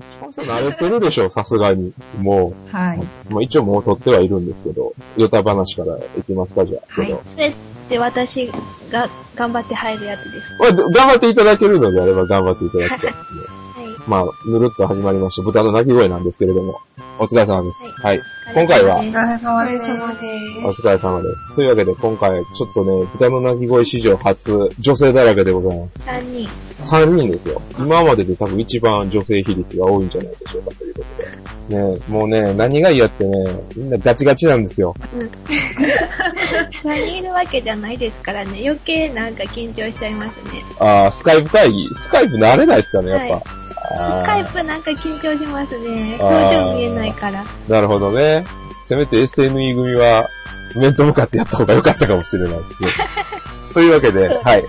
チャンさん慣れてるでしょ、さすがに。もうはい。まあ一応もう撮ってはいるんですけど、ヨタ話からいきますか、じゃあ。はいそれって私が頑張って入るやつです。まあ頑張っていただけるのであれば頑張っていただきたいですね。はい。まあ、ぬるっと始まりました。豚の鳴き声なんですけれども、お疲れ様です。はい。今回はお疲れ様です。お疲れ様です。というわけで、今回、ちょっとね、豚の鳴き声史上初、女性だらけでございます。3人。3人ですよ。今までで多分一番女性比率が多いんじゃないでしょうかということで。ねもうね、何が嫌ってね、みんなガチガチなんですよ。3人いるわけじゃないですからね、余計なんか緊張しちゃいますね。あー、スカイプ会議。スカイプ慣れないですかね、やっぱ。はいスカイプなんか緊張しますね。表情見えないから。なるほどね。せめて SNE 組は、面と向かってやった方が良かったかもしれないですね。というわけで、はい。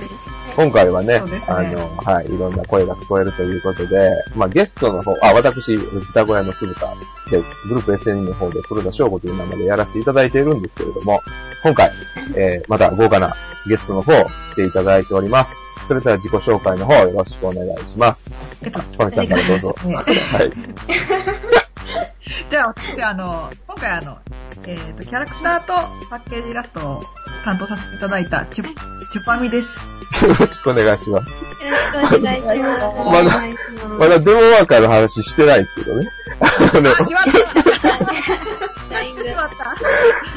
今回はね、ねあの、はい、いろんな声が聞こえるということで、まあゲストの方、あ、私、豚小屋の鈴田で、グループ SNE の方で黒田翔吾という名前でやらせていただいているんですけれども、今回、えー、また豪華なゲストの方、来ていただいております。それでは自己紹介の方よろしくお願いします。パンちゃんからどうぞ。ね はい。じゃあ、私、あの、今回あの、えっ、と、キャラクターとパッケージイラストを担当させていただいたチュ、チュパミです。よろしくお願いします。よろしくお願いします。まだ、まだデモワーカーの話してないですけどね。あの、あ、しまったライングしまった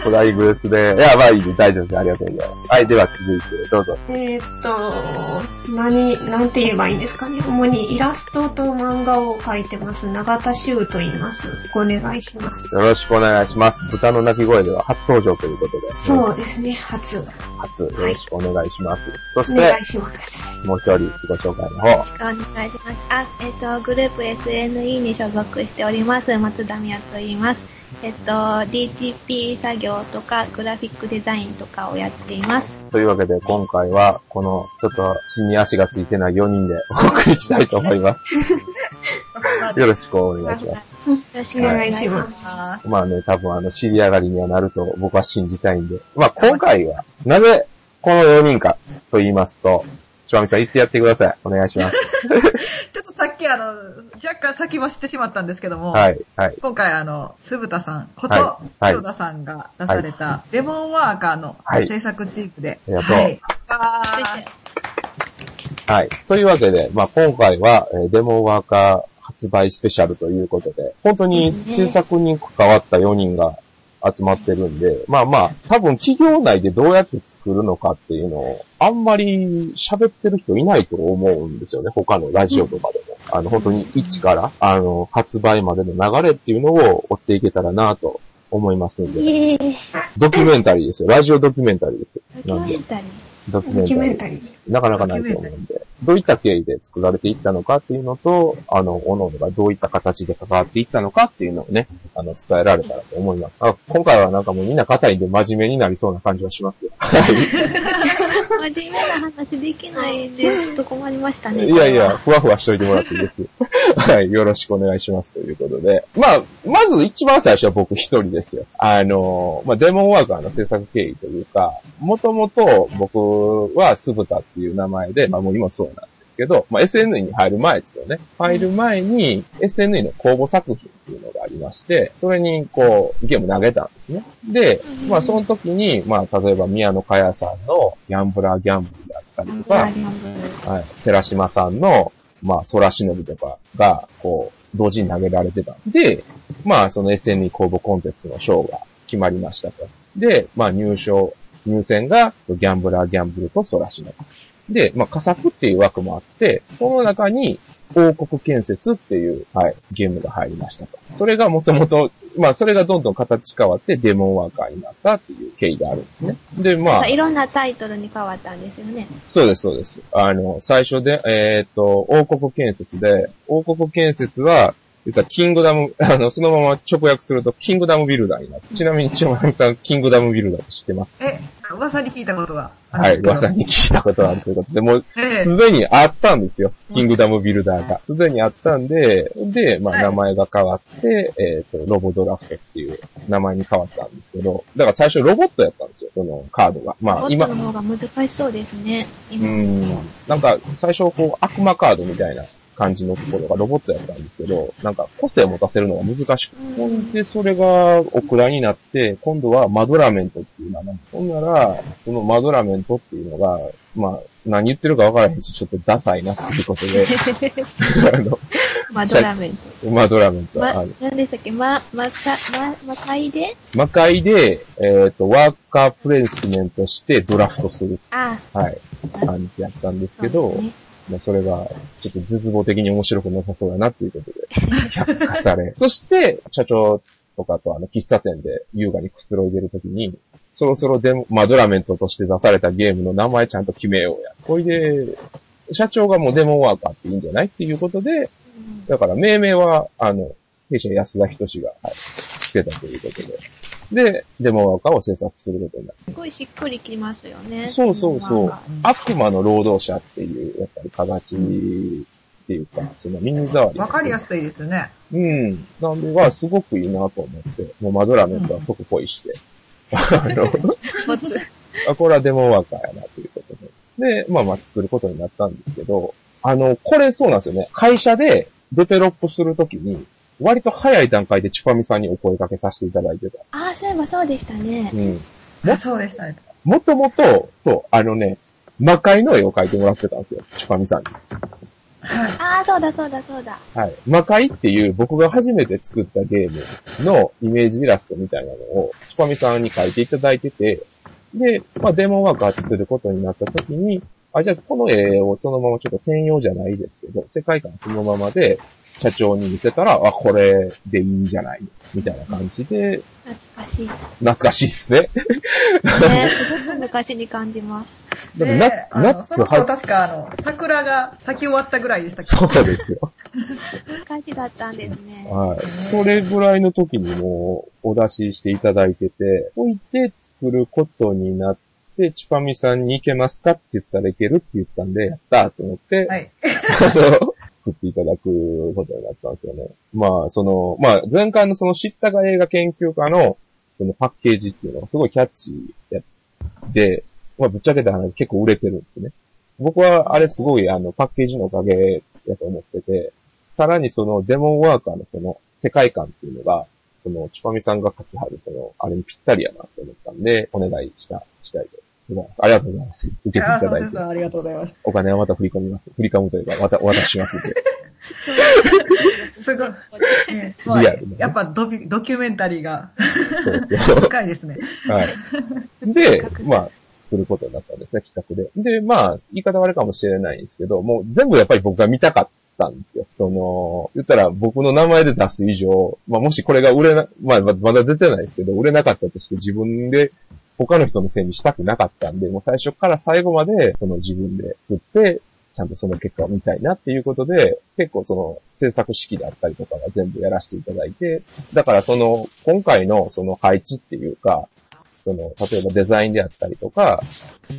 フ ライブで。いや、まあいいです。大丈夫です。ありがとうございます。はい、では続いて、どうぞ。えーっと、何、なんて言えばいいんですかね。主にイラストと漫画を描いてます。永田修と言います。お願いします。よろしくお願いします。豚の鳴き声では初登場ということで。そうですね、初。初、よろしくお願いします。そおして、願いします。もう一人、自己紹介の方。お願いします。あ、えっ、と、グループ SNE に所属しております、松田美也と言います。えっ、と、DTP 作業とか、グラフィックデザインとかをやっています。というわけで、今回は、この、ちょっと、地に足がついてない4人で お送りしたいと思います。よろしくお願いします。よろしくお願いします。あまあね、多分あの、知り上がりにはなると僕は信じたいんで。まあ今回は、なぜこの4人かと言いますと、ちょわみさん言ってやってください。お願いします。ちょっとさっきあの、若干先走ってしまったんですけども、はい、はい。今回あの、鈴田さんこと、はい田さんが出された、レモンワーカーの制作チームで、ありがとうはい。はい。というわけで、まあ今回は、えーデモワーカー発売スペシャルということで、本当に制作に関わった4人が集まってるんで、まあまあ、多分企業内でどうやって作るのかっていうのを、あんまり喋ってる人いないと思うんですよね。他のラジオとかでも。あの、本当に一から、あの、発売までの流れっていうのを追っていけたらなと思いますんで。ドキュメンタリーですよ。ラジオドキュメンタリーですよ。ドキュメンタリー。ドキュメンタリー。なかなかないと思うんで、どういった経緯で作られていったのかっていうのと、あの、各々がどういった形で関わっていったのかっていうのをね、あの、伝えられたらと思います。あ今回はなんかもうみんな硬いんで真面目になりそうな感じはしますよ。はい。真面目な話できないんで、ちょっと困りましたね。いやいや、ふわふわしといてもらっていいです。はい、よろしくお願いしますということで。まあ、まず一番最初は僕一人ですよ。あの、まあ、デモンワーカーの制作経緯というか、もともと僕は酢豚っていう名前で、まあもう今そうなんですけど、まあ SNE に入る前ですよね。入る前に SNE の公募作品っていうのがありまして、それにこう、ゲーム投げたんですね。で、まあその時に、まあ例えば宮野佳代さんのギャンブラーギャンブルだったりとか、はい。寺島さんの、まあ、空忍びとかが、こう、同時に投げられてたんで、まあ、その SNE 公募コンテストの賞が決まりましたと。で、まあ、入賞、入選が、ギャンブラーギャンブルと空忍び。で、まあ、佳作っていう枠もあって、その中に、王国建設っていう、はい、ゲームが入りましたと。それがもともと、まあ、それがどんどん形変わってデモンワーカーになったっていう経緯があるんですね。で、まあ、いろんなタイトルに変わったんですよね。そうです、そうです。あの、最初で、えっ、と、王国建設で、王国建設は、言ったらキングダム、あの、そのまま直訳すると、キングダムビルダーになる。ちなみに、ちまみさん、キングダムビルダーって知ってます？え、噂に聞いたことがあはい。噂に聞いたことがあるということで、もう、ええすでにあったんですよ。キングダムビルダーが。すでにあったんで、で、まあ、はい名前が変わって、えっ、と、ロボドラフェっていう名前に変わったんですけど、だから最初ロボットやったんですよ、そのカードが。まあ、今ボット、の方が難しそうですね。う今。ん。なんか、最初、こう、悪魔カードみたいな感じのところがロボットやったんですけど、なんか個性を持たせるのが難しくて、うん。ほんで、それがオクラになって、今度はマドラメントっていう名前。ほんなら、そのマドラメントっていうのが、まあ、何言ってるか分からへんし、ちょっとダサいなっていうことで、あの、マドラメント。マドラメント、ま、あの何でしたっけ？ま、まか、ま、まかいで？魔界で、えっ、と、ワーカープレイスメントしてドラフトする、あ。はい、感じやったんですけど、ねまあ、それが、ちょっと絶望的に面白くなさそうだなっていうことで、却下され。そして、社長とかとあの、喫茶店で優雅にくつろいでるときに、そろそろデモ、マドラメントとして出されたゲームの名前ちゃんと決めようや。これで、社長がもうデモワーカーっていいんじゃないっていうことで、うんだから命名は、あの、弊社安田仁が、はい、つけたということで。で、デモワーカーを制作することになる。すごいしっくりきますよね。そうそうそうまあ。悪魔の労働者っていう、やっぱり形っていうか、その耳障り。わかりやすいですね。うん。なんでは、すごくいいなと思って、もうマドラメントは即恋して、あの。あ、これはデモワーカーやなということで。で、まあまあ作ることになったんですけど、あの、これそうなんですよね。会社でデベロップするときに、割と早い段階でチュパミさんにお声掛けさせていただいてた。ああ、そういえばそうでしたね。うん。あそうでしたね。もともと、そう、あのね、魔界の絵を描いてもらってたんですよ。チュパミさんに。はい。ああ、そうだそうだそうだ。はい。魔界っていう僕が初めて作ったゲームのイメージイラストみたいなのを、チュパミさんに描いていただいてて、で、まあデモワーカー作ることになった時に、あ、じゃあこの絵をそのままちょっと転用じゃないですけど、世界観そのままで社長に見せたら、あ、これでいいんじゃない？みたいな感じで、懐かしい。懐かしいっすね。ね、すごく昔に感じます。でもなで、あの、ナッツその頃は、確かあの、桜が咲き終わったぐらいでしたっけ？そうですよ。感じだったんですね。はい。それぐらいの時にもうお出ししていただいてて、置いて作ることになって、チュパミさんに行けますかって言ったらいけるって言ったんで、やったーと思って、はい。作っていただくことになったんですよね。まあ、その、まあ、前回のその知ったが映画研究家の、そのパッケージっていうのがすごいキャッチーやって、まあ、ぶっちゃけた話結構売れてるんですね。僕はあれすごいあの、パッケージのおかげやと思ってて、さらにそのデモンワーカーのその世界観っていうのが、その、チュパミさんが書きはる、その、あれにぴったりやなと思ったんで、お願いした、したいとございます。ありがとうございます。受けていあ、ただいて。ありがとうございます。お金はまた振り込みます。振り込むというか、またお渡しします。すごい。ねまあリアルなねやっぱドビドキュメンタリーが。深いですね。はい。で、まあ、作ることになったんですね、企画で。で、まあ、言い方悪いかもしれないんですけど、もう全部やっぱり僕が見たかったんですよ。その、言ったら僕の名前で出す以上、まあもしこれが売れな、まあままだ出てないですけど、売れなかったとして自分で他の人のせいにしたくなかったんで、もう最初から最後までその自分で作って、ちゃんとその結果を見たいなっていうことで、結構その制作式であったりとかは全部やらせていただいて、だからその今回のその配置っていうか、その、例えばデザインであったりとか、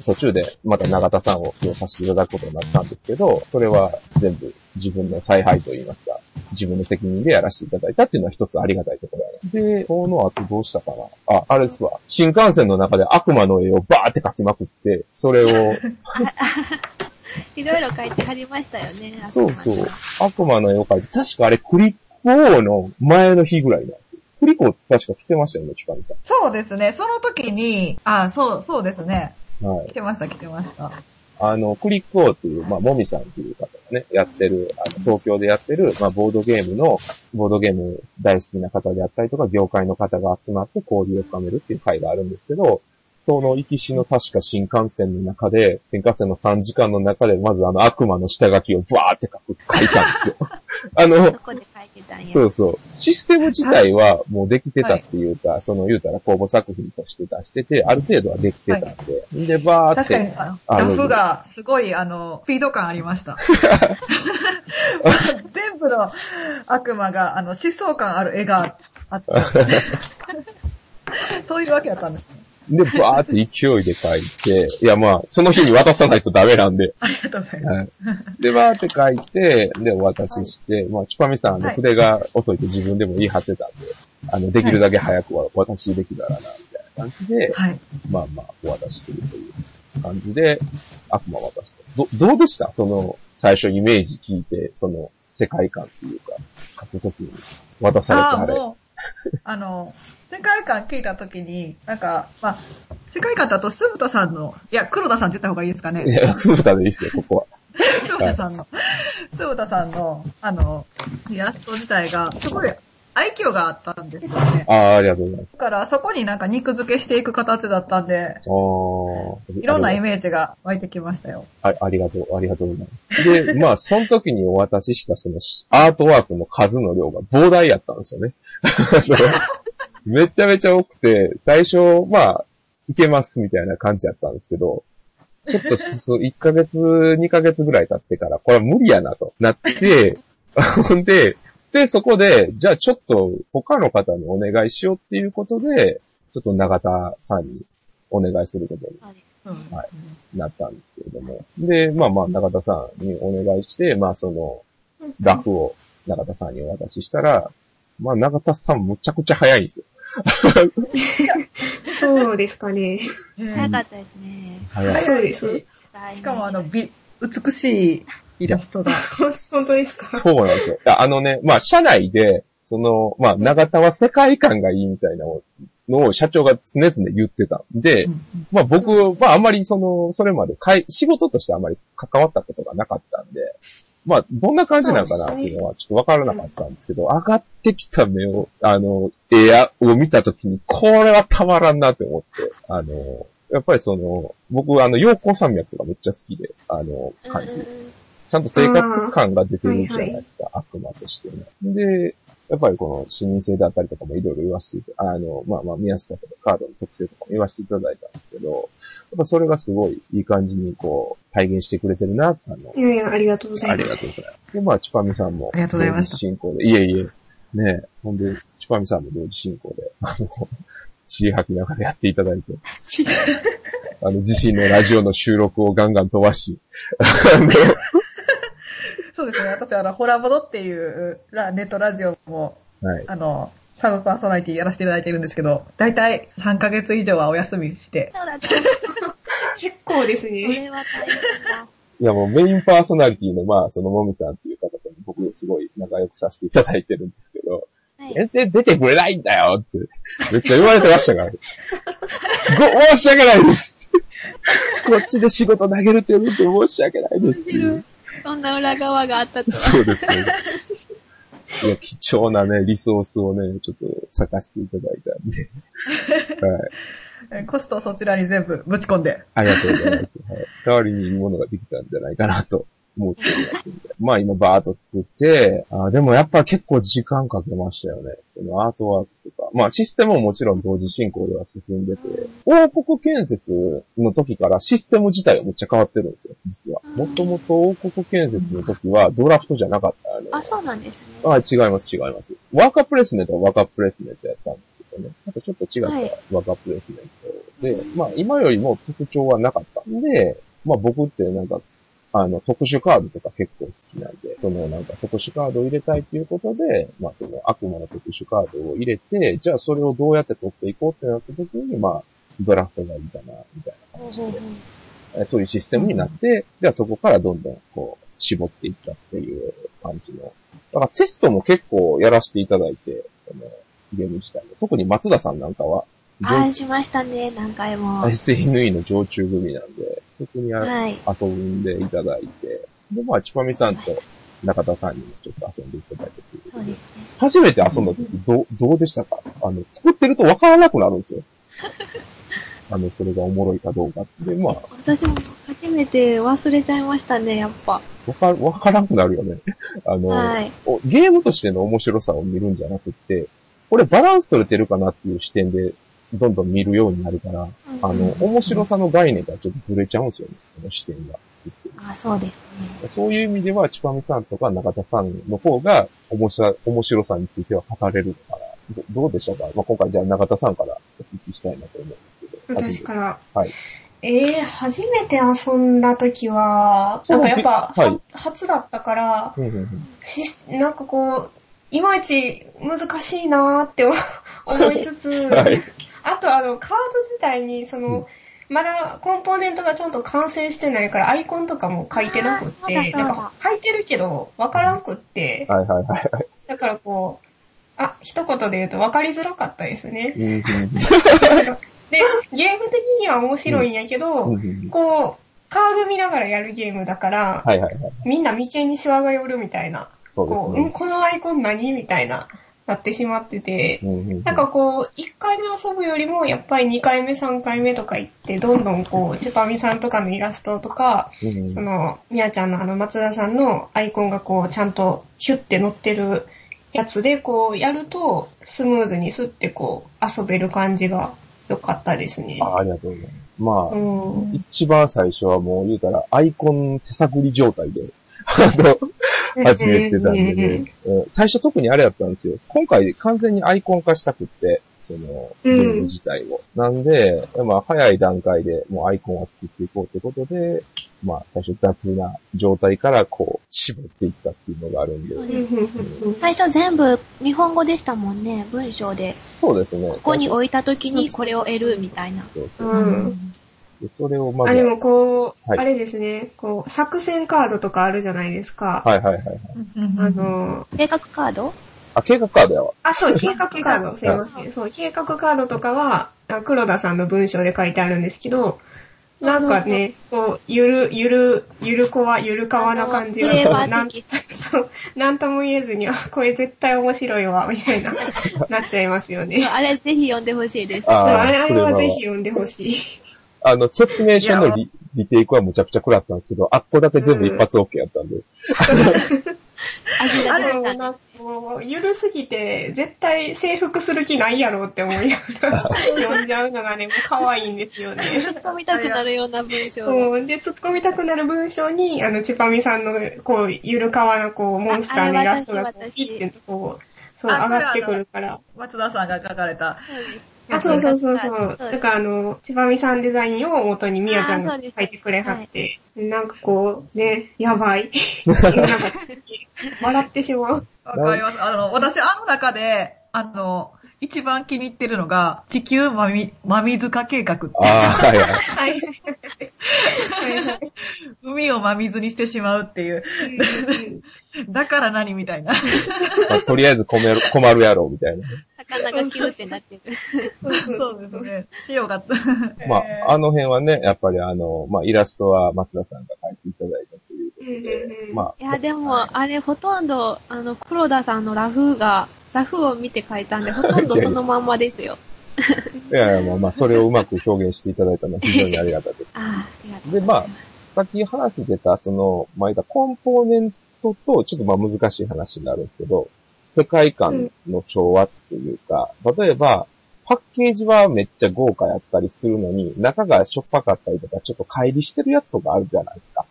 途中でまた永田さんを起用させていただくことになったんですけど、それは全部自分の采配といいますか、自分の責任でやらせていただいたっていうのは一つありがたいところ。で、この後どうしたかなあ、あれですわ。新幹線の中で悪魔の絵をバーって描きまくって、それを、いろいろ書いてはりましたよね。そうそう。悪魔の絵を描いて、確かあれクリック王の前の日ぐらいなんですよ。クリック王確か来てましたよね、チュパミさそうですね。その時に、あ、そう、そうですね。ん。はい来。てました、来てました。あの、クリックオーっていう、まあ、もみさんっていう方がね、やってる、あの、東京でやってる、まあ、ボードゲームの、ボードゲーム大好きな方であったりとか、業界の方が集まって交流を深めるっていう会があるんですけど、その行きしの確か新幹線の中で、新幹線の3時間の中で、まずあの悪魔の下書きをバーって書く、書いたんですよ。あのそ、こで書いてたんや。そうそう。システム自体はもうできてたっていうか、その言うたら公募作品として出してて、ある程度はできてたんで、で、バーって。確かに、ラフがすごい、あの、スピード感ありました。全部の悪魔が、あの、疾走感ある絵があって、そういうわけだったんですね。で、バーって勢いで書いて、いやまあ、その日に渡さないとダメなんで、ありがとうございます。はい。で、バーって書いて、で、お渡しして、まあ、チュパミさんの筆が遅いって自分でも言い張ってたんで、あの、できるだけ早くお渡しできたらな、みたいな感じで、はい。まあまあ、お渡しするという感じで、悪魔渡すと。ど、どうでした？その、最初イメージ聞いて、その、世界観っていうか、書くときに渡されたあれ。あの、世界観聞いたときに、なんか、まあ、世界観だと、鈴田さんの、いや、黒田さんって言った方がいいですかいね。や、クータでいいですよ、ここは。鈴田さんの、鈴田さんの、あの、イラスト自体が、すごい愛嬌があったんですよね。ああ、ありがとうございます。だから、そこになんか肉付けしていく形だったんで、ああ。いろんなイ。メージが湧いてきましたよ。あありがとう、ありがとうございます。で、まあ、その時にお渡ししたそのアートワークの数の量が膨大やったんですよね。めちゃめちゃ多くて、最初、まあ、いけますみたいな感じやったんですけど、ちょっとす、1ヶ月、2ヶ月ぐらい経ってから、これは無理やなとなって、ほんで、で、そこで、じゃあちょっと他の方にお願いしようっていうことで、ちょっと永田さんにお願いすることにうん。はいなったんですけれども。で、まあまあ、中田さんにお願いして、まあその、ラフを中田さんにお渡ししたら、まあ中田さんむちゃくちゃ早いんですよ。そうですかね。早かったですね。早い。そうです。しかもあの、美、美しいイラストが。本当ですか？そうなんですよ。あのね、まあ社内で、その、まあ長田は世界観がいいみたいなのを社長が常々言ってたんで、まあ僕、まああんまりその、それまでかい仕事としてあんまり関わったことがなかったんで、まあどんな感じなのかなっていうのはちょっとわからなかったんですけど、上がってきた目を、あの、絵やを見たときに、これはたまらんなって思って、あの、やっぱりその、僕あの、陽光山脈とかめっちゃ好きで、あの、感じ。ちゃんと生活感が出てるじゃないですか、悪魔としてね。で、やっぱりこの視認性だったりとかもいろいろ言わせて、あの、まあまあ、宮下とかカードの特性とかも言わせていただいたんですけど、やっぱそれがすごいいい感じにこう、体現してくれてるな、あの、いやいや、ありがとうございます。ありがとうございます。で、まあ、チュパミさんも、ありがとうございました。同時進行で、いえいえ、ねえ、ほんで、チュパミさんも同時進行で、あの、血吐きながらやっていただいて、あの、自身のラジオの収録をガンガン飛ばし、あの、そうですね。私、あの、ホラボドっていうラネットラジオも、はい。あの、サブパーソナリティやらせていただいてるんですけど、だいたい3ヶ月以上はお休みして、そうだった。結構ですこね。れは大変だ。いやもうメインパーソナリティの、まあ、そのもみさんっていう方と僕すごい仲良くさせていただいてるんですけど、はい。全然出てくれないんだよって、めっちゃ言われてましたから。ご、申し訳ないです。こっちで仕事投げるって言って申し訳ないですっていう。そんな裏側があったとは。そうですね。いや、貴重なね、リソースをね、ちょっと探していただいたんで。はい。えコストをそちらに全部ぶち込んで。ありがとうございます。はい。代わりにいいものができたんじゃないかなと思っておりますんで。まあ今バーッと作って、あでもやっぱ結構時間かけましたよね。そのアートワークとか。まあシステムももちろん同時進行では進んでて、王国建設の時からシステム自体はめっちゃ変わってるんですよ、実は。もともと王国建設の時はドラフトじゃなかった。あのあ、そうなんですね。あ、違います、違います。ワーカープレスメントはワーカープレスメントやったんですけどね。なんかちょっと違ったはいワーカープレスメントで、まあ今よりも特徴はなかったんで、まあ僕ってなんか、あの、特殊カードとか結構好きなんで、そのなんか特殊カードを入れたいっていうことで、まあその悪魔の特殊カードを入れて、じゃあそれをどうやって取っていこうってなった時に、まあ、ドラフトがいいかな、みたいな感じで、そういうシステムになって、じゃあそこからどんどんこう、絞っていったっていう感じの。だからテストも結構やらせていただいて、あのゲーム自体も。特に松田さんなんかは、あ、しましたね、何回も。SNE の常駐組なんで、そこにあはい。遊んでいただいて、で、まあ、ちぱみさんと中田さんにもちょっと遊んでいただいてそうですね。初めて遊んだ時、どう、どうでしたか？あの、作ってると分からなくなるんですよ。あの、それがおもろいかどうかって。で、まあ、私も初めて忘れちゃいましたね、やっぱ。わか、わからなくなるよね。あの、はい。おゲームとしての面白さを見るんじゃなくって、これバランス取れてるかなっていう視点で、どんどん見るようになるから、あの、面白さの概念がちょっとずれちゃうんですよね。その視点が作ってる。あ、そうですね。そういう意味では、ちぱみさんとか中田さんの方が、面白面白さについては語れるのかな。どどうでしたか？まあ、今回じゃあ中田さんからお聞きしたいなと思うんですけど。私から。はい。えー、初めて遊んだ時は、なんかやっぱ、はいは初だったから、うんうんうんしなんかこう、いまいち難しいなーって思いつつ、はい。あとあの、カード自体に、その、うんまだコンポーネントがちゃんと完成してないから、アイコンとかも書いてなくって、なんか書いてるけど、わからんくって、はいはいはいはい。だからこう、あ、一言で言うと分かりづらかったですね。で、ゲーム的には面白いんやけど、こう、カード見ながらやるゲームだから。みんな眉間にシワが寄るみたいな、そうこう、ですね。んこのアイコン何？みたいな、なってしまってて、なんかこう、1回目遊ぶよりも、やっぱり2回目、3回目とか行って、どんどんこう、チュパミさんとかのイラストとか、その、みやちゃんのあの、松田さんのアイコンがこう、ちゃんとヒュッて乗ってるやつで、こう、やると、スムーズにスッてこう、遊べる感じが良かったですね。あありがとうございます。まあ、うん。一番最初はもう言うたら、アイコン手探り状態で、あの、始めてたんでね、うん最初特にあれだったんですよ。今回完全にアイコン化したくって、その、ゲうんーム自体を。なんで、まあ、早い段階でもうアイコンを作っていこうってことで、まあ、最初雑な状態からこう、絞っていったっていうのがあるんで最初全部日本語でしたもんね、文章で。そうですね。ここに置いた時にこれを得るみたいな。そうそううん。でそれをまず、あ、でもこう、はいあれですね、こう、作戦カードとかあるじゃないですか。はいはいはいはい。あの、性格カード？あ、計画カードやわ。あ、そう、計画カード、すいません。そう、計画カードとかは、あ黒田さんの文章で書いてあるんですけど、なんかね、こう、ゆる、ゆる、ゆるこわ、ゆるかわな感じが、なん。そう、なんとも言えずに、あ、これ絶対面白いわ、みたいな、なっちゃいますよね。あれぜひ読んでほしいです。あーあれはぜひ読んでほしい。あの、説明書のリリテイクはむちゃくちゃ食らったんですけど、あっこだけ全部一発 OK やったんで。あれも。なもう、ゆるすぎて、絶対征服する気ないやろって思いながら読んじゃうのがね、もう可愛いんですよね。突っ込みたくなるような文章が。そう。で、突っ込みたくなる文章に、あの、チパミさんの、こう、ゆるかわな、こう、モンスターのイラストが、こう、ピッて、こう、そう、あ上がってくるから。松田さんが書かれた。あ、そうそうそうそはい。うだから、あの、チパミさんデザインを元にみやちゃんが書いてくれはって、なんかこう、ね、やばい。なんか、笑ってしまう。わかります。あの、私、あの中で、あの、一番気に入ってるのが、地球まみ、まみずか計画って。ああ、はいはい。はい。はいはい海を真水にしてしまうっていう。だから何みたいな。まあとりあえず困る困るやろ、みたいな。魚がキューってなってる。そうですね。塩が。まあ、あの辺はね、やっぱりあの、まあ、イラストは松田さんが描いていただいたということで、まあ、いや、でも、あれ、ほとんど、あの、黒田さんのラフが、ラフを見て書いたんで、ほとんどそのまんまですよ。いやいや、まあまあ、それをうまく表現していただいたのは 非常にありがたいです。ああ、ありがとうで、まあさっき話してた、その、まあ、言ったコンポーネントと、ちょっとまあ難しい話になるんですけど、世界観の調和っていうか、例えば、パッケージはめっちゃ豪華やったりするのに、中がしょっぱかったりとか、ちょっと乖離してるやつとかあるじゃないですか。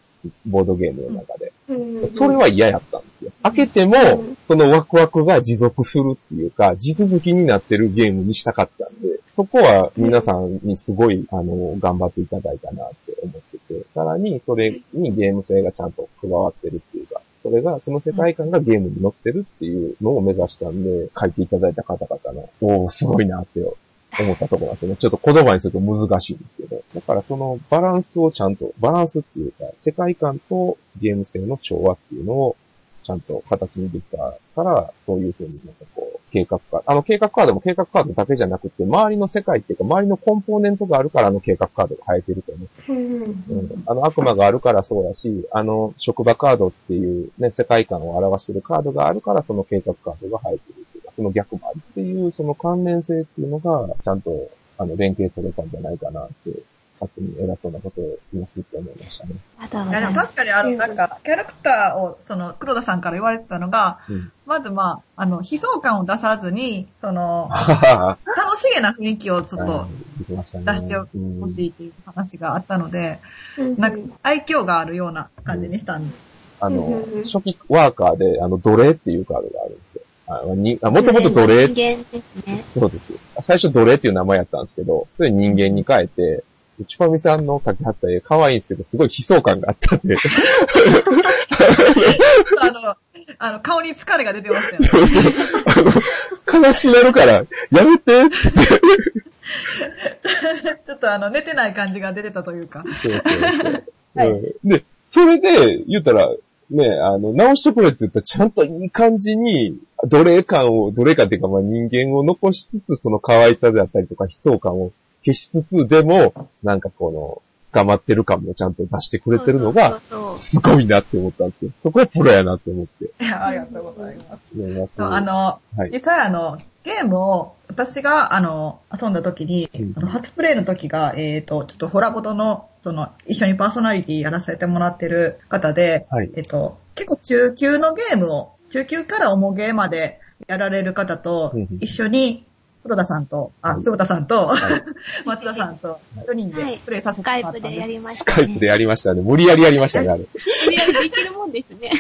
ボードゲームの中で。うんそれは嫌やったんですよ。開けてもうん、そのワクワクが持続するっていうか、地続きになってるゲームにしたかったんで、そこは皆さんにすごい、あの、頑張っていただいたなって思ってて、さらにそれにゲーム性がちゃんと加わってるっていうか、それが、その世界観がゲームに乗ってるっていうのを目指したんで、書いていただいた方々の、おー、すごいなって思ったところなんですよね。ちょっと言葉にすると難しいんですけど。だからそのバランスをちゃんと、バランスっていうか、世界観とゲーム性の調和っていうのをちゃんと形にできたから、そういうふうになんかこう、計画カード。あの計画カードも計画カードだけじゃなくて、周りの世界っていうか、周りのコンポーネントがあるからあの計画カードが生えてると思う。うんうん、あの悪魔があるからそうやし、あの職場カードっていうね、世界観を表してるカードがあるからその計画カードが入ってるっていうか、その逆もあるっていう、その関連性っていうのが、ちゃんと、あの、連携取れたんじゃないかなって、勝手に偉そうなことを今聞いて思いましたね。あと。確かにあの、なんか、キャラクターを、その、黒田さんから言われてたのが、うん。まずまあ、あの、悲壮感を出さずに、その、楽しげな雰囲気をちょっと。出してほしいっていう話があったので、うんなんか、愛嬌があるような感じにしたんで。あのうんうんうん、初期ワーカーで、あの、奴隷っていうカードがあるんですよ。あのにあもともと奴隷人間ですね。そうです。最初奴隷っていう名前やったんですけど、それ人間に変えて、うちぱみさんの描きはった絵可愛いんですけど、すごい悲壮感があったんで、あの、あの、顔に疲れが出てましたよね。あの、悲しなるから、やめてってちょっとょっとあの、寝てない感じが出てたというか。そうそうそう。はいうんで、それで、言ったら、ね、あの、直してくれって言ったら、ちゃんといい感じに、奴隷感を、奴隷感っていうか、まあ人間を残しつつ、その可愛さであったりとか、悲壮感を消しつつ、でも、なんかこの、捕まってる感もちゃんと出してくれてるのが、すごいなって思ったんですよ。そこはプロやなって思って。いや、ありがとうございます。ねまあそうあ、の、はい実際あの、ゲームを、私が、あの、遊んだ時に、うんあの初プレイの時が、えっ、と、ちょっとホラボドの、その、一緒にパーソナリティやらせてもらってる方で、はいえっ、と、結構中級のゲームを、中級から重ゲーまでやられる方と一緒に、黒田さんと、あ、はい坪田さんと、はい 松田さんと、4人はいでプレイさせてスカイプもらったんです。でやりましスたね。カイプでやりましたね。無理やりやりましたね、あれ。無理やりできるもんですね。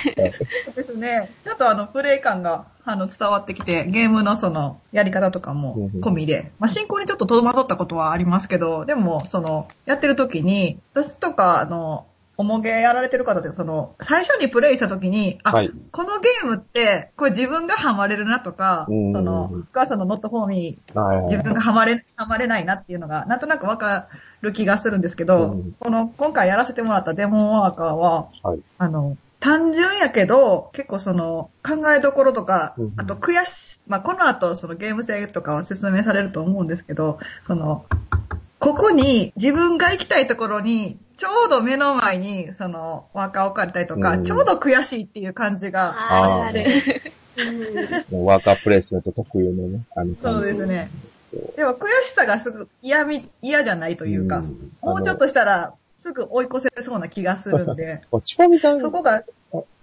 そうですね。ちょっとあの、プレイ感が、あの、伝わってきて、ゲームのその、やり方とかも込みで、まあ、進行にちょっと戸惑ったことはありますけど、でも、その、やってる時に、私とか、あの、おもげやられてる方で、その、最初にプレイした時に、あ、はい。このゲームって、これ自分がハマれるなとか、その、スカーさんのノットフォーミー自分がハマれ、ハマれないなっていうのが、なんとなくわかる気がするんですけど、うん。この、今回やらせてもらったデモンワーカーは、はい。あの、単純やけど、結構その、考えどころとかうん、あと悔し、まあ、この後、そのゲーム性とかは説明されると思うんですけど、その、ここに自分が行きたいところに、ちょうど目の前に、その、ワーカー置かれたりとか、うんちょうど悔しいっていう感じがああって、うんもうワーカープレイスメント特有のね、あのそう感じ。ですね。そう。でも悔しさがすぐ嫌み、嫌じゃないというか、んもうちょっとしたら、すぐ追い越せそうな気がするんで、あのちぱみさんそこが、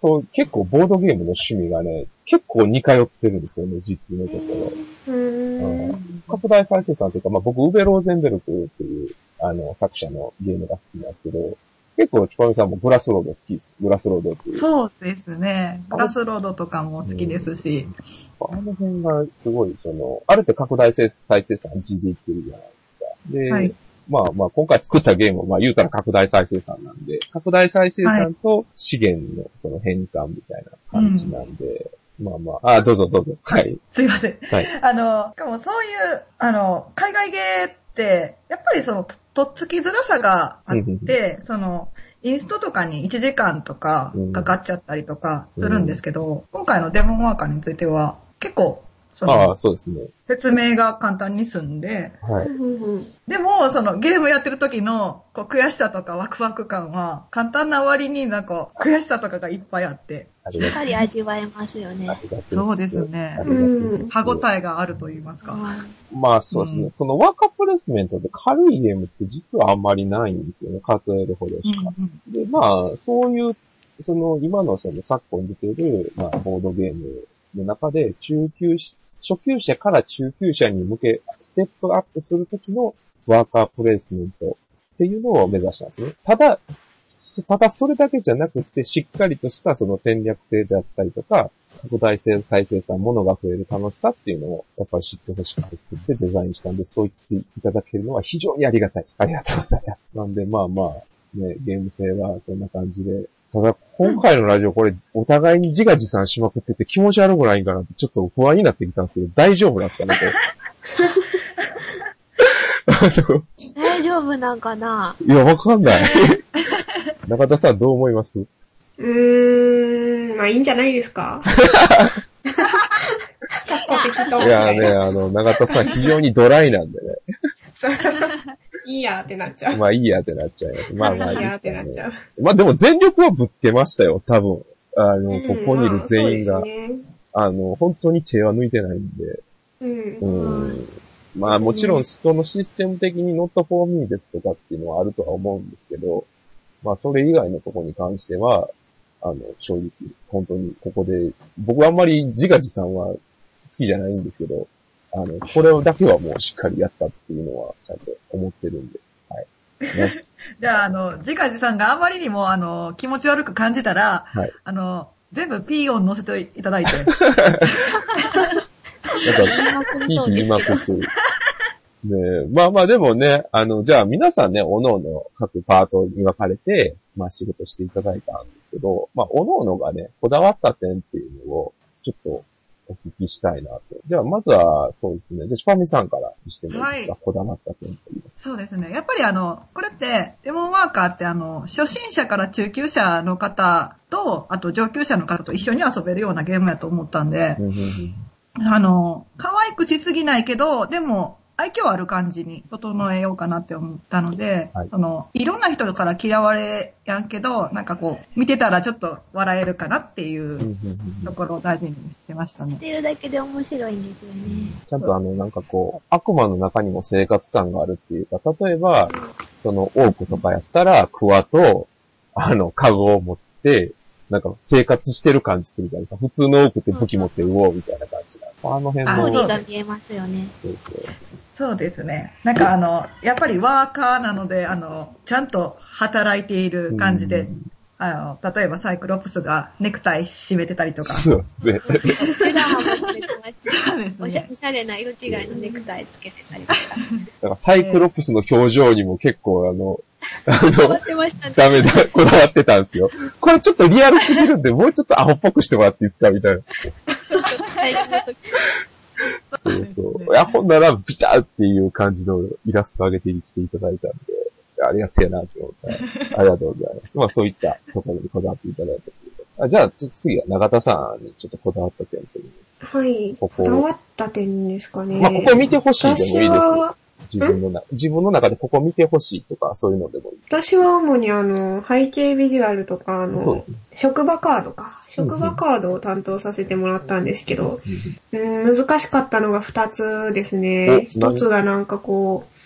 そう結構ボードゲームの趣味がね、結構似通ってるんですよね、実のところ。うん。拡大再生産というか、まあ僕、ウベローゼンベルクっていう、あの、作者のゲームが好きなんですけど、結構、チパミさんもグラスロード好きです。グラスロードっていう。そうですね。グラスロードとかも好きですし、あの辺がすごい、その、ある程度拡大再生産 G でいってるじゃないですか。で、はいまあまあ今回作ったゲームは、まあ言うたら拡大再生産なんで、拡大再生産と資源のその変換みたいな感じなんで、まあまあ、あ、どうぞどうぞ。はい。すいません。はい。あの、しかもそういう、あの、海外ゲーって、やっぱりその、ととっつきづらさがあっうんうんて、その、インストとかに1時間とかかかっちゃったりとかするんですけど、今回のデモンワーカーについては、結構、そあそうですね。説明が簡単に済んで、はい。でも、そのゲームやってる時のこう悔しさとかワクワク感は、簡単な割になんか悔しさとかがいっぱいあって、ありがとうしっかり味わえますよね。そうですね歯応えがあると言いますか。まあそうですね。うんそのワーカープレイスメントで軽いゲームって実はあんまりないんですよね。数えるほどしか。で、まあ、そういう、その、今のその昨今出てる、まあ、ボードゲームの中で、中級し、初級者から中級者に向け、ステップアップするときのワーカープレイスメントっていうのを目指したんですね。ただ、ただそれだけじゃなくて、しっかりとしたその戦略性であったりとか、拡大性再生産、物が増える楽しさっていうのを、やっぱり知ってほしくてってデザインしたんで、そう言っていただけるのは非常にありがたいです。ありがとうございます。なんで、まあまあ、ね、ゲーム性はそんな感じで。ただ、今回のラジオこれ、お互いに自画自賛しまくってて気持ち悪くないんかなって、ちょっと不安になってきたんですけど、大丈夫だったのと。あ の大丈夫なんかな？いや、わかんない。中田さんどう思います？うーん、まあいいんじゃないですか？いやね、あの、長田さん非常にドライなんでね。そういいやってなっちゃう。まあいいやってなっちゃいまあまあ いいいいやっ。てなっちゃう。まあでも全力はぶつけましたよ、多分。あの、ここにいる全員が、うんまあねあの、本当に手は抜いてないんで。うんうん。まあもちろんそのシステム的に not for me ですとかっていうのはあるとは思うんですけど、まあそれ以外のところに関しては、あの、正直、本当にここで、僕はあんまり自画自賛は好きじゃないんですけど、あの、これだけはもうしっかりやったっていうのはちゃんと思ってるんで、はい。ね、じゃあ、あの、自家自さんがあまりにも、あの、気持ち悪く感じたら、はい。あの、全部 P 音載せていただいて、なんか、ピーピー言いまくってる。ね。えまあまあでもね、あの、じゃあ皆さんね、おのおの各パートに分かれて、まあ仕事していただいたんですけど、まあおのおのがね、こだわった点っていうのを、ちょっとお聞きしたいなと。では、まずは、そうですね。じゃあ、シパミさんからしてもいいですか、はこだわった点といいますそうですね。やっぱりあの、これって、デモンワーカーってあの、初心者から中級者の方と、あと上級者の方と一緒に遊べるようなゲームやと思ったんであの、可愛くしすぎないけど、でも、愛嬌ある感じに整えようかなって思ったので、はいその、いろんな人から嫌われやんけど、なんかこう、見てたらちょっと笑えるかなっていうところを大事にしてましたね見。てるだけで面白いんですよね。ちゃんとあの、なんかこう、悪魔の中にも生活感があるっていうか、例えば、その、オークとかやったら、クワと、あの、カゴを持って、なんか生活してる感じするじゃないですか。普通のオークって武器持ってうおうみたいな感じが。あの辺あの、が見えますよね。そうそうそうですね。なんかあの、やっぱりワーカーなので、あの、ちゃんと働いている感じで、あの、例えばサイクロプスがネクタイ締めてたりとか。そうですね。おしゃね。おしゃれな色違いのネクタイつけてたりとか。だからサイクロプスの表情にも結構あの、あの。ダメだ、こだわってたんですよ。これちょっとリアルすぎるんで、もうちょっとアホっぽくしてもらっていいですか？みたいな。そうそう。いや、ほんなら、ビターっていう感じのイラスト上げてきていただいたんで、ありがてえなと思って、ありがとうございます。まあそういったところにこだわっていただいたあじゃあ、ちょっと次は永田さんにちょっとこだわった点といいますか？はい。こここだわった点ですかね。まあここ見てほしいでもいいです私よ。は、自分のな、自分の中でここ見てほしいとか、そういうのでもいい。私は主にあの、背景ビジュアルとか、あの。職場カードか。職場カードを担当させてもらったんですけど、うん、難しかったのが2つですね。お何？1つがなんかこう、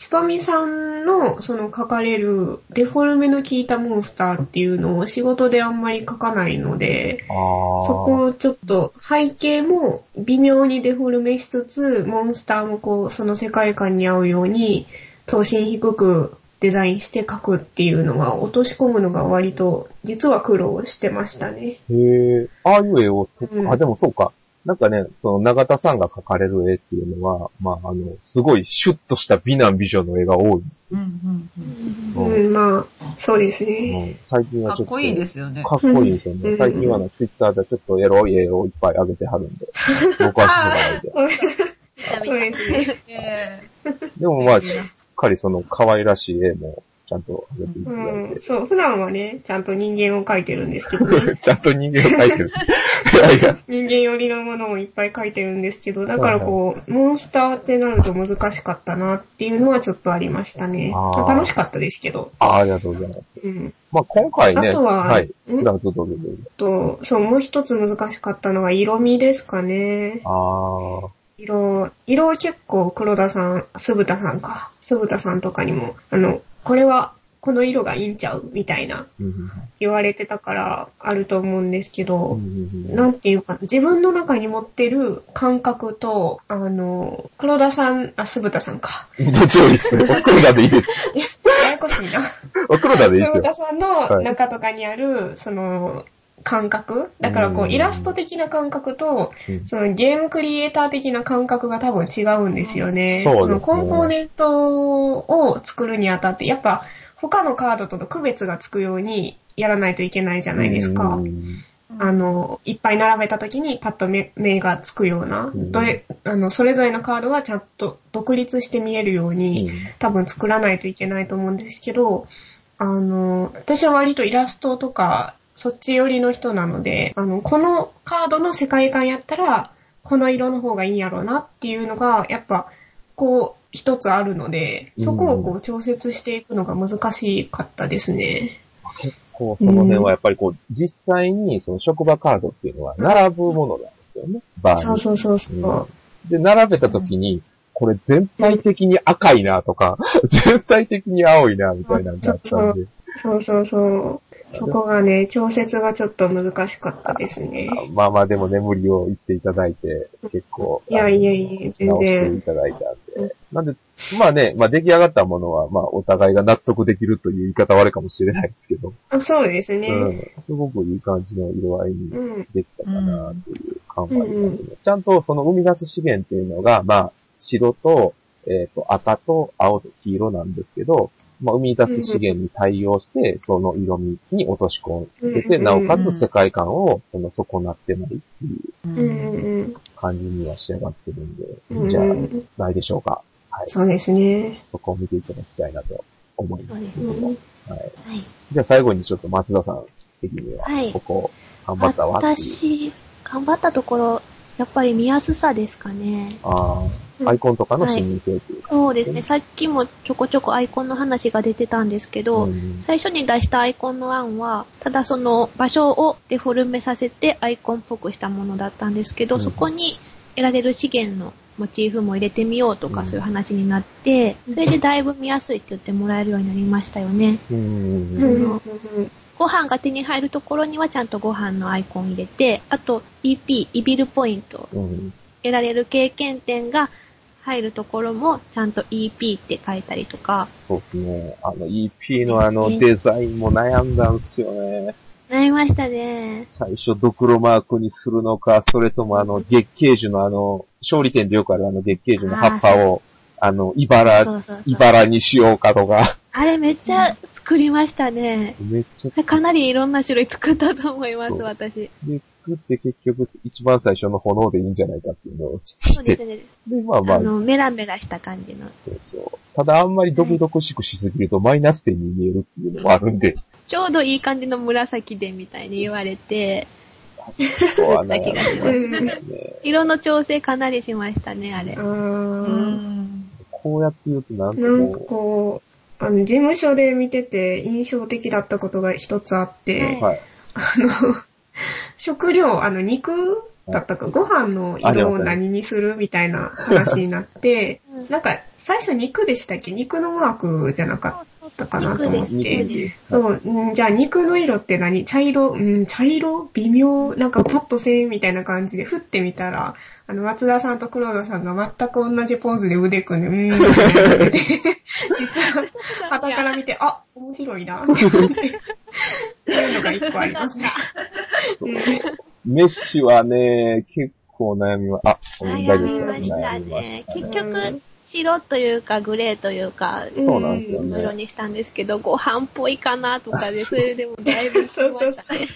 チパミさんのその書かれるデフォルメの効いたモンスターっていうのを仕事であんまり書かないので。そこをちょっと背景も微妙にデフォルメしつつ、モンスターもこう、その世界観に合うように、等身低くデザインして書くっていうのが、落とし込むのが割と、実は苦労してましたね。へえ、ああいう絵をと、うんあ、でもそうか。なんかね、その長田さんが描かれる絵っていうのは、まあ、あの、すごいシュッとした美男美女の絵が多いんですよ。うんうんうんうん、まあ、そうですね。うん最近うん。はちょっと。かっこいいですよね。かっこいいですよね。うん最近はね、ツイッターでちょっとエロい絵をいっぱい上げてはるんで、僕は知らないで。でもまあ、しっかりその可愛らしい絵もちゃんと上げていたうだいん、そう、普段はね、ちゃんと人間を描いてるんですけどね。て。ちゃんと人間を描いてる。いやいや、人間寄りのものをいっぱい描いてるんですけど、だからこう、モンスターってなると難しかったなっていうのはちょっとありましたね。楽しかったですけど。あありがとうございます。うん。まあ今回ね、あとははい。ん？どうぞどうぞ。と、そう、もう一つ難しかったのが色味ですかね。ああ、色、色を結構黒田さん、酢豚さんか、酢豚さんとかにも、あの、これはこの色がいいんちゃうみたいなうん言われてたからあると思うんですけうど、んなんていうか、自分の中に持ってる感覚と、あの、黒田さん、あ、酢豚さんか。どっちでもいいですよ。黒田でいいです。ややこしいな。黒田でいいですよ。黒田さんの中とかにある、その、感覚？だからこう、うん。イラスト的な感覚と、うん。そのゲームクリエイター的な感覚が多分違うんですよね。そね。のコンポーネントを作るにあたって、やっぱ他のカードとの区別がつくようにやらないといけないじゃないですか。うん。あの、いっぱい並べた時にパッと目目がつくような、うん。どれ、あの、それぞれのカードがちゃんと独立して見えるように、多分作らないといけないと思うんですけど、あの、私は割とイラストとか、そっち寄りの人なので、あの、このカードの世界観やったら、この色の方がいいんやろうなっていうのが、やっぱ、こう、一つあるので、そこをこう調節していくのが難しかったですね。こう、その辺はやっぱりこう、実際にその職場カードっていうのは並ぶものなんですよね。バーにそうそうそうそう。うんで、並べた時に、これ全体的に赤いなとか、全体的に青いなみたいなのがあったんで、そうそうそう。そこがね、調節がちょっと難しかったですね。まあまあでも眠りを言っていただいて、結構、いやいやいや全然直していただいたんで。なんで、まあね、まあ出来上がったものは、まあお互いが納得できるという言い方はあれかもしれないですけど、あそうですね。うん、すごくいい感じの色合いにうん。できたかなという感はありますね。ちゃんとその生み出す資源っていうのが、まあ、白と、えっ、と、赤と青と黄色なんですけど、まあ、生み出す資源に対応して、その色味に落とし込んでて、うんなおかつ世界観をその損なってないっていう感じには仕上がってるんで、うんじゃあ、ないでしょうか。はい。そうですね。そこを見ていただきたいなと思いますけども。うんはい。はい。じゃあ最後にちょっと松田さん的には、はいここ、頑張ったわ。私、頑張ったところ、やっぱり見やすさですかね。ああ、アイコンとかの視認性っていうか。そうですね。さっきもちょこちょこアイコンの話が出てたんですけど、うん。最初に出したアイコンの案は、ただその場所をデフォルメさせてアイコンっぽくしたものだったんですけど、うん。そこに得られる資源のモチーフも入れてみようとか、うん。そういう話になって、それでだいぶ見やすいって言ってもらえるようになりましたよね。うん。ううんん。うんご飯が手に入るところにはちゃんとご飯のアイコン入れて、あと EP、イビルポイント、うん。得られる経験点が入るところもちゃんと EP って書いたりとか、そうですね。あの EP のあのデザインも悩んだんですよね。なりましたね。最初ドクロマークにするのか、それともあの月桂樹のあの、勝利点でよくあるあの月桂樹の葉っぱを、あの、茨。茨にしようかとか、あれめっちゃ作りましたね。めっちゃかなりいろんな種類作ったと思います、私。で、作って結局一番最初の炎でいいんじゃないかっていうのをそうですね。で、まあまあ、あの、メラメラした感じの。そうそう。ただあんまり毒々しくしすぎるとマイナス点に見えるっていうのもあるんで、ちょうどいい感じの紫でみたいに言われて、こうはだ気がします悩みますね。色の調整かなりしましたね、あれ。ううんん。こうやって言うとなんかなんかここう、あの、事務所で見てて印象的だったことが一つあって、はい。あの、食料、あの、肉だったか、ご飯の色を何にするみたいな話になってうん、なんか、最初肉でしたっけ？肉のマークじゃなかったかなと思って。そう、うんじゃあ肉の色って何茶色、うん、茶色微妙なんかポッとせんみたいな感じで振ってみたら、あの、松田さんと黒田さんが全く同じポーズで腕組んで、うーんって言ってて、実は、旗から見て、あ、面白いな、って思って、そういうのが一個ありますね。うんメッシはね、結構悩みは、あ、大丈夫悩みましたです悩みまね。した結局、白というかグレーというか、そうなんですよね色にしたんですけど、ご飯っぽいかなとかで、それでもだいぶしましたね。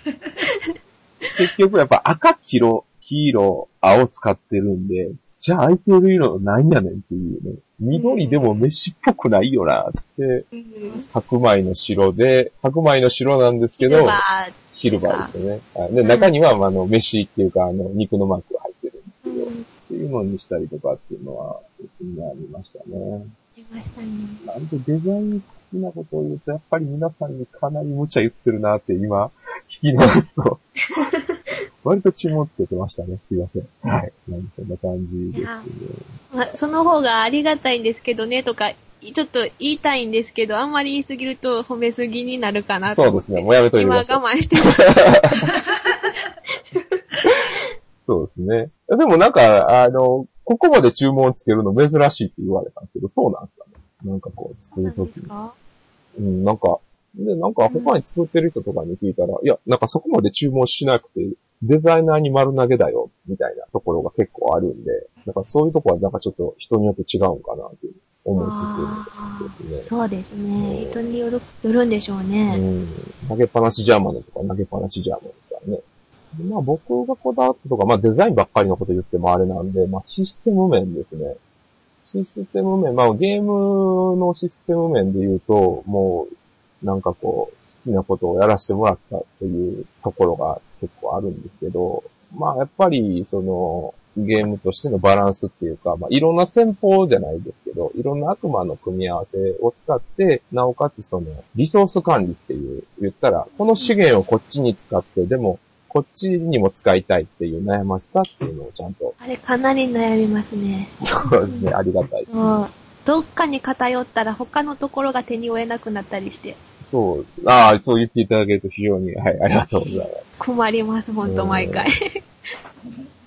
結局やっぱ赤、黄色、黄色、青使ってるんで、じゃあ空いてる色何やねんっていうね。緑でも飯っぽくないよなって、白米の白で、白米の白なんですけど、シルバーですよね。はいで、中には、まああの、飯っていうか、あの、肉のマークが入ってるんですけど、っうんていうのにしたりとかっていうのは、気になりましたね。ありましたね。なんでデザイン的なことを言うと、やっぱり皆さんにかなり無茶言ってるなって今、聞き直すと、割と注文つけてましたね。すいません。はい。なんでそんな感じですね。まあ、その方がありがたいんですけどね、とか、ちょっと言いたいんですけど、あんまり言いすぎると褒めすぎになるかなと。そうですね。もうやめといてく今ださい。我慢してます。そうですね。でもなんか、あの、ここまで注文つけるの珍しいって言われたんですけど、そうなんですかね。なんかこう、作るときに。か？うん、なんか、で、なんか他に作ってる人とかに聞いたら、いや、なんかそこまで注文しなくて、デザイナーに丸投げだよ、みたいなところが結構あるんで、なんかそういうとこはなんかちょっと人によって違うんかなって思うあっていうですね。そうですね。人による、よるんでしょうね。うん。投げっぱなしジャーマンのとか投げっぱなしジャーマンですからね。でまあ僕がこだわったとか、まあデザインばっかりのこと言ってもあれなんで、まあシステム面ですね。システム面、まあゲームのシステム面で言うと、もう、なんかこう、好きなことをやらせてもらったというところが結構あるんですけど、まあやっぱり、その、ゲームとしてのバランスっていうか、まあいろんな戦法じゃないですけど、いろんな悪魔の組み合わせを使って、なおかつその、リソース管理っていう、言ったら、この資源をこっちに使って、でも、こっちにも使いたいっていう悩ましさっていうのをちゃんと、あれかなり悩みますね。そうですね、ありがたいですね。どっかに偏ったら他のところが手に負えなくなったりしてそう、ああ、そう言っていただけると非常に、はい、ありがとうございます。困ります、ほんと毎回。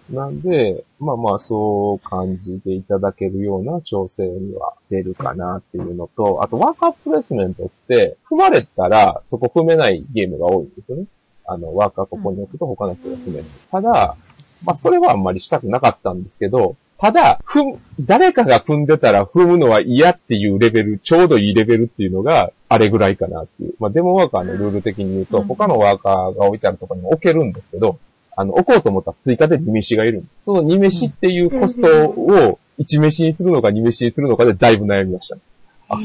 なんで、まあまあそう感じていただけるような調整には出るかなっていうのと、あとワーカープレイスメントって踏まれたらそこ踏めないゲームが多いんですよね。あの、ワーカーここに置くと他の人が踏める。ただ、まあそれはあんまりしたくなかったんですけど、ただ、踏む、誰かが踏んでたら踏むのは嫌っていうレベル、ちょうどいいレベルっていうのが、あれぐらいかなっていう。まあ、デモワーカーのルール的に言うと、うん他のワーカーが置いてあるところにも置けるんですけど、あの、置こうと思ったら追加で2飯がいるんです。その2飯っていうコストを1飯にするのか2飯にするのかでだいぶ悩みました。あ、ここ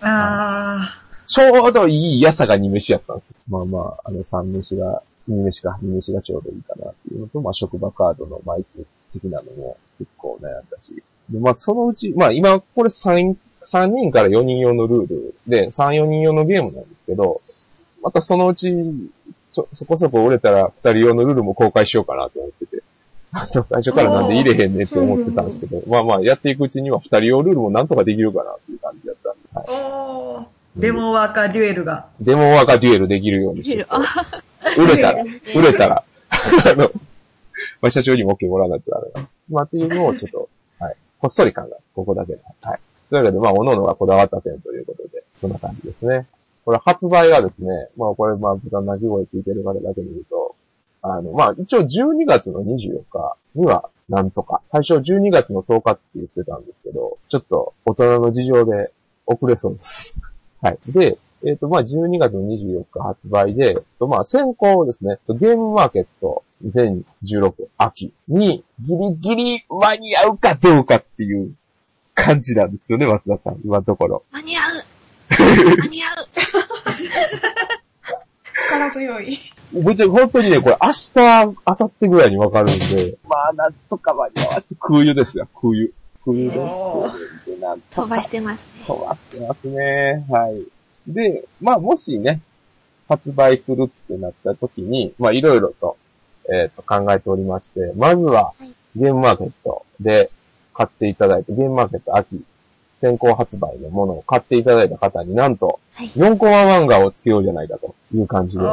は。あちょうどいい安さが2飯やったんですよ。まあまあ、あの3飯が、2飯か、2飯がちょうどいいかなっていうのと、まあ職場カードの枚数的なのも結構悩んだし。で、まあそのうち、まあ今これ3、3人から4人用のルールで、3、4人用のゲームなんですけど、またそのうち、ちょ、そこそこ売れたら2人用のルールも公開しようかなと思ってて。最初からなんで入れへんねんって思ってたんですけど、まあまあやっていくうちには2人用ルールもなんとかできるかなっていう感じだったんで、はいあ。おー。デモワーカーデュエルが。デモワーカーデュエルできるようにして売れたら、売れたら、あの、まあ、社長にも OK もらわないとダメだ。まあ、っていうのをちょっと、はい。こっそり考え、ここだけで。はい。というわけで、まあ、各々がこだわった点ということで、そんな感じですね。これ発売がですね、まあ、これ、まあ、豚鳴き声聞いてる方だけに言うと、あの、まあ、一応12月の24日には、なんとか、最初12月の10日って言ってたんですけど、ちょっと大人の事情で遅れそうです。はい。で、えっ、と、まあ、12月の24日発売で、とまあ、先行ですね、ゲームマーケット2016秋にギリギリ間に合うかどうかっていう感じなんですよね、松田さん、今のところ。間に合う 間に合う力強い。ぶっちゃけ本当にね、これ明日、明後日ぐらいにわかるんで、まあ、なんとか間に合わせて空輸ですよ、空輸。空輸で。飛ばしてますね。飛ばしてますね。はい。で、まあ、もしね、発売するってなった時に、まあ、いろいろと、えっ、と、考えておりまして、まずははい、ゲームマーケットで買っていただいて、ゲームマーケット秋、先行発売のものを買っていただいた方になんと、はい。4コマ漫画をつけようじゃないかという感じで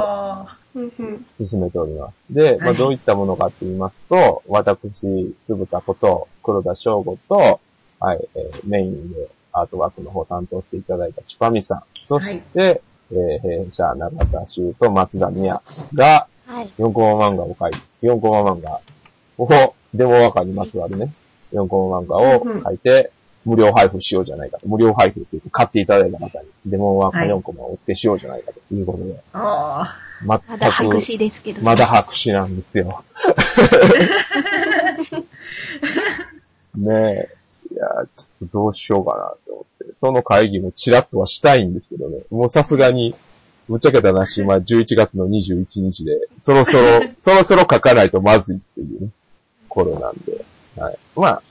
進めております。で、まあ、はい。どういったものかって言いますと、私、つぶたこと、黒田翔吾と、はい、えーメインでアートワークの方を担当していただいたチュパミさん、そして、えー弊社長田修と松田美也がはい。4コマ漫画を書いて、4コマ漫画を、デモワーカーにまつわるね、4コマ漫画を書いて、無料配布しようじゃないかと。無料配布って言って買っていただいた方に、デモワーカー4コマをお付けしようじゃないかということで、あ。あまだ白紙ですけど。まだ白紙なんですよ。ねえ。いやーちょっとどうしようかなって思って。その会議もチラッとはしたいんですけどね。もうさすがに、ぶっちゃけた話、まあ11月の21日で、そろそろ、そろそろ書かないとまずいっていうね、頃なんで。はい。まあ、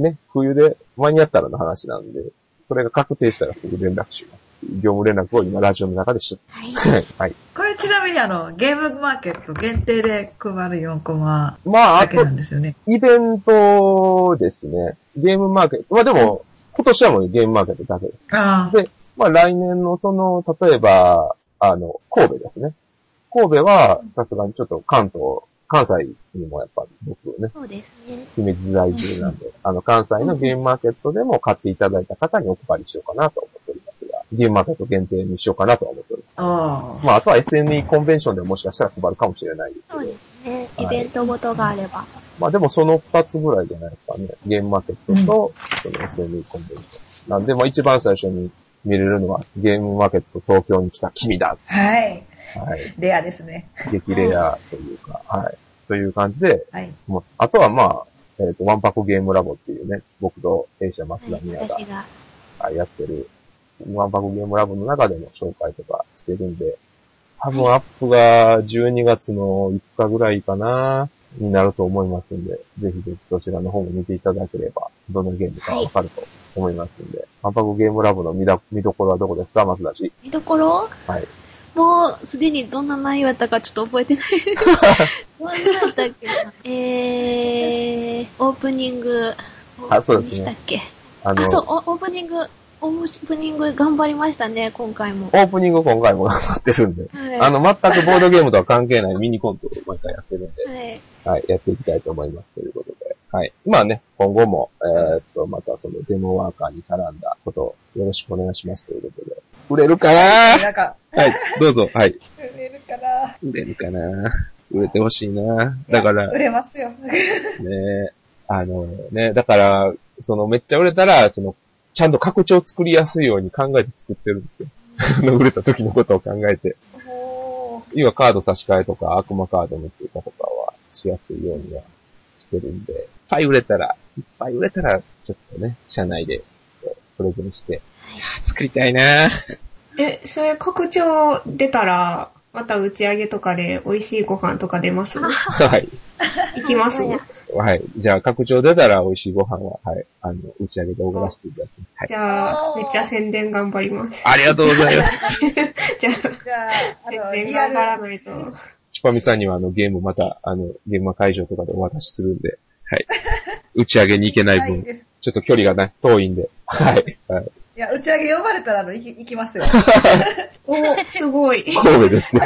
ね、冬で間に合ったらの話なんで、それが確定したらすぐ連絡します。業務連絡を今ラジオの中でして、はい。はい。はい。これちなみにあの、ゲームマーケット限定で配る4コマまあ、あとだけな、んですよね。イベントですね。ゲームマーケット。まあでも、今年はもうゲームマーケットだけです。あで、まあ来年のその、例えば、あの、神戸ですね。神戸は、さすがにちょっと関東、関西にもやっぱ僕ね、そうですね。姫路在住なんで、あの、関西のゲームマーケットでも買っていただいた方にお配りしようかなと思っておりますが、ゲームマーケット限定にしようかなとは思っておりあ。あます。まあ、あとは SNE コンベンションでもしかしたら配るかもしれないですけどそうで、すね。はいイベントごとがあれば。まあでもその二つぐらいじゃないですかね。ゲームマーケットと、その SNE コンベンション。なんで、まあ一番最初に見れるのは、ゲームマーケット東京に来た君だ。はい。はい。レアですね。激レアというか、はい。という感じで、はい。もうあとはまあ、えっ、と、ワンパコゲームラボっていうね、僕と弊社松はい田美也が私が。はいやってる、ワンパコゲームラボの中でも紹介とかしてるんで、多分アップが12月の5日ぐらいかな、になると思いますんで、ぜひぜひそちらの方も見ていただければ、どのゲームかわかると思いますんで、ワンパコゲームラボの見だ見どころはどこですか、松田氏。見どころ？はい。もう、すでにどんな内容やったかちょっと覚えてない。どんなやったっけな？えー、オープニング。あそうですね何したっけ？あの、あ、そう、オオープニング、オープニング頑張りましたね、今回も。オープニング今回も頑張ってるんで、はい。あの、全くボードゲームとは関係ないミニコントを毎回やってるんで、はい。はい、やっていきたいと思います。ということで。はい。まあね、今後も、えーっと、またそのデモワーカーに絡んだことをよろしくお願いしますということで。売れるかな？なんか、はい、どうぞ。はい。売れるかな？売れるかな？売れてほしいなだから、ね売れますよ。あのね、だから、そのめっちゃ売れたら、その、ちゃんと拡張作りやすいように考えて作ってるんですよ。売れた時のことを考えて。おー。要はカード差し替えとか悪魔カードの追加とかはしやすいようにはしてるんで、いっぱい売れたら、いっぱい売れたら、ちょっとね、社内でちょっとプレゼンして、い。やー作りたいなー。え、それ拡張出たら、また打ち上げとかで美味しいご飯とか出ます？はい。行きます？はいはい。じゃあ、拡張出たら美味しいご飯は、はい。あの、打ち上げで送らせていただきます。はいじ。ゃあ、めっちゃ宣伝頑張ります。ありがとうございます。じゃあ、じゃあ、宣伝頑張らないと。チュパミさんにはあのゲームまた、あの、ゲーム会場とかでお渡しするんで、はい。打ち上げに行けない分、はい。ちょっと距離がね、遠いんで、はい。はい。いや、打ち上げ呼ばれたら、あの、行き、行きますよ。お、すごい。神戸ですよ。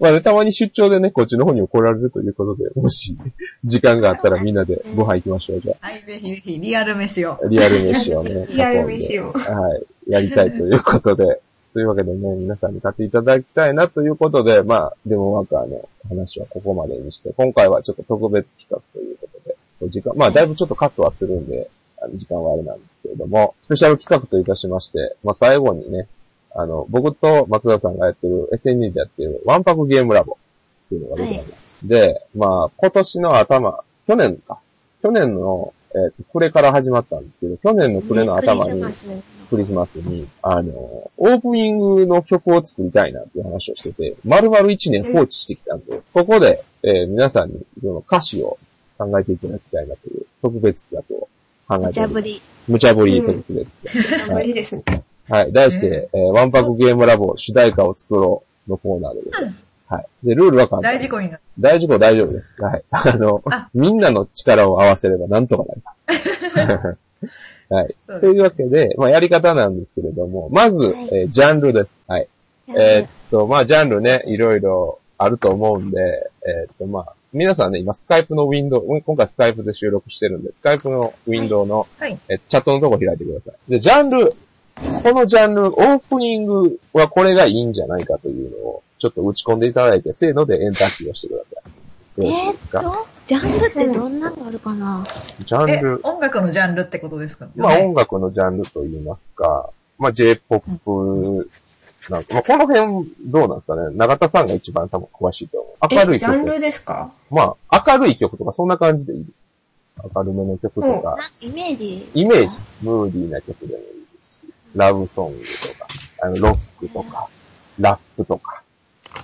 まあね、たまに出張でね、こっちの方にも来られるということで、もし、時間があったらみんなでご飯行きましょう、じゃはい、ぜひぜひ、リアル飯を。あ。リアル飯をね。リアル飯をはい。やりたいということで。というわけでね、皆さんに買っていただきたいなということで、まあ、デモワーカーの話はここまでにして、今回はちょっと特別企画ということで、時間、まあ、だいぶちょっとカットはするんで、あの時間はあれなんですけれども、スペシャル企画といたしまして、まあ、最後にね、あの、僕と松田さんがやってる SNE でやってるワンパクゲームラボっていうのがございます。で、まあ、今年の頭、去年か。去年の、えっ、と、暮れから始まったんですけど、去年の暮れの頭に、クリスマスに、あの、オープニングの曲を作りたいなっていう話をしてて、丸々1年放置してきたんで、ここで、えー皆さんにその歌詞を考えていただきたいなという特別企画を考えてます。無茶ぶり。無茶ぶり特別企画。頑張りですね。はい。題して、えーワンパクゲームラボ主題歌を作ろうのコーナーでございます。はい。で、ルールは簡単大事故になる。大事故大丈夫です。はい。あのあ、みんなの力を合わせればなんとかなります。はい。というわけで、まあ、やり方なんですけれども、まず、はいえージャンルです。はい。えーっと、まあ、ジャンルね、いろいろあると思うんで、えーっと、まあ、皆さんね、今、スカイプのウィンドウ、今回スカイプで収録してるんで、スカイプのウィンドウの、はい。えーっとチャットのとこ開いてください。で、ジャンル、このジャンル、オープニングはこれがいいんじゃないかというのを、ちょっと打ち込んでいただいて、せーのでエンターキーをしてください。えですかーっと、ジャンルってどんなのあるかな？えジャンル、、音楽のジャンルってことですか？まあね音楽のジャンルと言いますか、まあ J-POP なんか、まあこの辺どうなんですかね？中田さんが一番多分詳しいと思う。明るえ、い曲。ジャンルですか？まあ明るい曲とかそんな感じでいいです。明るめの曲とか、なイメージ。イメージ、ムーディーな曲でもいいですし、ラブソングとか、あの、ロックとか、ラップとか。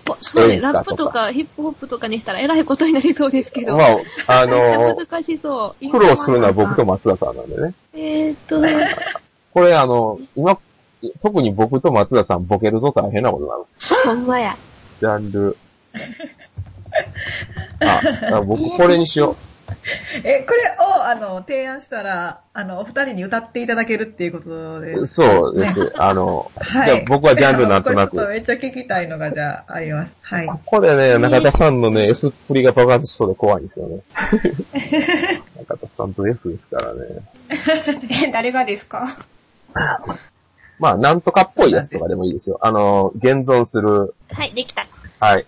おそうね、ラップとかヒップホップとかにしたらえらいことになりそうですけど。まあ、あの、難しそう。苦労するのは僕と松田さんなんでね。えーっと、これあの、今、特に僕と松田さんボケると大変なことになる。ほんまや。ジャンル。あ、あ僕これにしよえ、これを、あの、提案したら、あの、お二人に歌っていただけるっていうことでう。す。そうです。あの、はい。じゃあ僕はジャンルなんとなく。これちょっとめっちゃ聞きたいのが、じゃあ、あります。はい。ここでね、中田さんのね、S っぷりが爆発しそうで怖いんですよね。中田さんと S ですからね。え、誰がですか？まあ、なんとかっぽいやつとかでもいいですよ。あの、現存する、はい、できた。はい。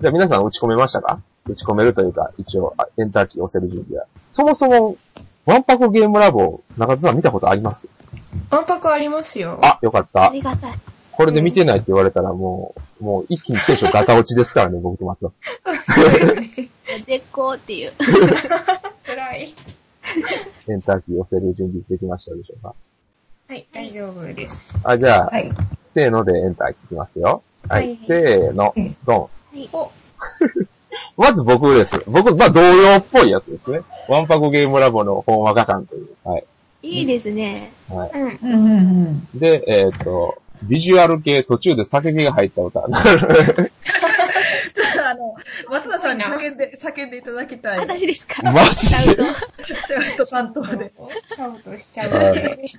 じゃあ皆さん打ち込めましたか？打ち込めるというか、一応、あエンターキー押せる準備は。そもそも、ワンパクゲームラボ、中田さん見たことあります？ワンパクありますよ。あ、よかっあた。りがたい。これで見てないって言われたらもう、もう一気にテンションガタ落ちですからね、僕と松田絶好っていう。暗い。エンターキー押せる準備できましたでしょうか？はい、大丈夫です。あ、じゃあ、はい。せーのでエンターキーいきますよ。はい、はいせーのうん、ドン。はい。お、まず僕です。僕、まあ同様っぽいやつですね。ワンパクゲームラボの本話画感という。はい。いいですね。はい。うん。うんうんうん。で、えっ、と、ビジュアル系途中で叫びが入った歌。ちょっとあの、松田さんに叫んで、叫んでいただきたい。私ですか？マジで？シャウト担当で。シャウトしちゃうので。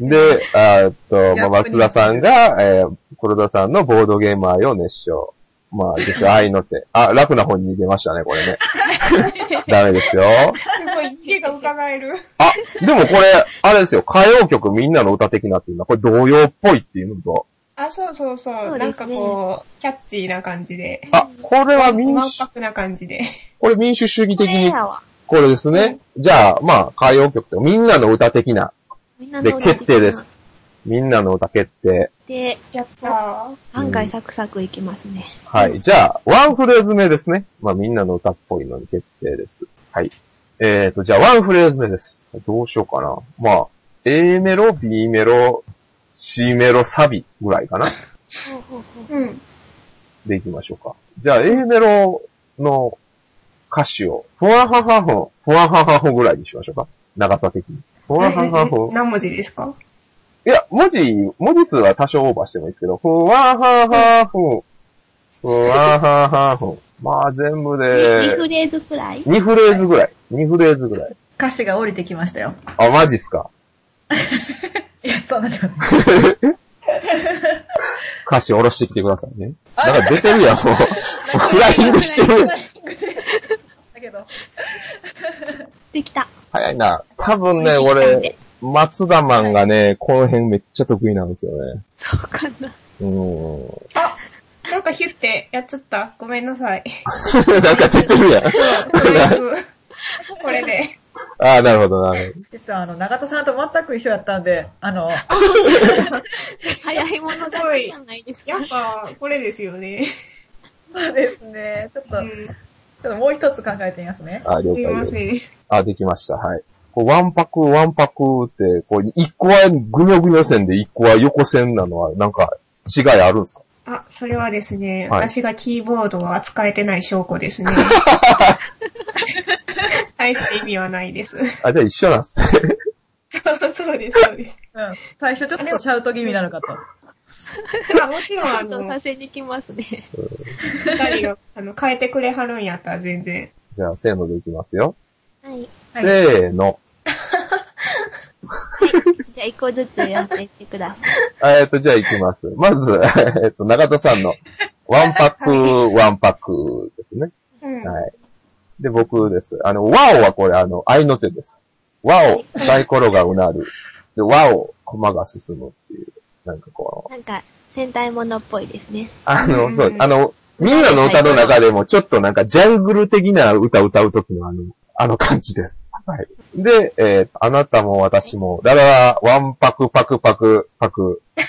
で、えっと、松田さんが、えー、黒田さんのボードゲーム愛を熱唱。まあ、でしょ、愛の手。あ、楽な本に出ましたね、これね。ダメですよ。すごい、息が伺える。あ、でもこれ、あれですよ、歌謡曲みんなの歌的なっていうのは、これ童謡っぽいっていうのと、あ、そうそうそう。そうなんかこう、キャッチーな感じで。あ、これは民主、わんぱくな感じで。これ民主主義的にこれですね。じゃあ、まあ、歌謡曲とみんなの歌的な。で、みんなの歌決定で。す。みんなの歌決定。で、やったー。案外サクサクいきますね。はい。じゃあ、ワンフレーズ目ですね。まあ、みんなの歌っぽいのに決定です。はい。えーと、じゃあ、ワンフレーズ目です。どうしようかな。まあ、A メロ、B メロ、C メロ、サビぐらいかな。ほうほうほううん。でいきましょうか。じゃあ、A メロの歌詞を、ふわははふん、ふわははふんぐらいにしましょうか。長さ的に。ふわははふん。何文字ですか？いや、文字、文字数は多少オーバーしてもいいですけど、ふわははふん、ふわははふん。まあ、全部2でフ、レーズくらい？2フレーズぐらい。2フレーズぐらい。歌詞が降りてきましたよ。あ、マジっすか？いや、そんなでもない。歌詞下ろしてきてくださいね。なんか出てるやん、もう。フライングしてる。だけど。早いな。多分ね、俺、松田マンがね、この辺めっちゃ得意なんですよね。そうかな。うーん。あ、なんかヒュってやっちゃった。ごめんなさい。なんか出てるやん。これで。ああ、なるほど、なる実はあの、長田さんと全く一緒やったんで、あの、早いものだけじゃないですかや。っぱ、これですよね。そうですね。ちょっと、ちょうん。っともう一つ考えてみますね。ほど。あ、了解です。ません。あ、できました。はい。こうワンパク、ワンパクって、こう、一個はぐにょぐにょ線で一個は横線なのは、なんか、違いあるんですか？あ、それはですね、はい私がキーボードを扱えてない証拠ですね。大して意味はないです。あ、じゃあ一緒なんですね。そうそうです、そうです。うん。最初ちょっとシャウト気味なのかと。まあもちろん、あのさ、せに来ますね。二人があの変えてくれはるんやったら全然。じゃあ、せーのでいきますよ。はい。はい。せーの。じゃあ一個ずつやっていってください。えっと、じゃあ行きます。まず、えっと、中田さんの、ワンパック、ワンパックですね。うん。はい。で、僕です。あの、ワオはこれ、あの、愛の手です。ワオ、サイコロがうなる。で、ワオ、駒が進むっていう。なんかこう、なんか、戦隊ものっぽいですね。あの、うんそう、あの、みんなの歌の中でもちょっとなんかジャングル的な歌歌うときのあの、あの感じです。はい。で、えーあなたも私も、ラララ、ワンパクパクパクパク。や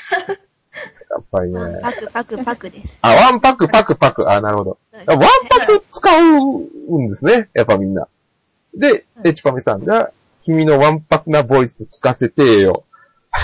っぱりね。パクパクパクです。あ、ワンパクパクパク。あ、なるほど。ワンパク使うんですね。やっぱみんな。で、エチパミさんが、君のワンパクなボイス聞かせてよ。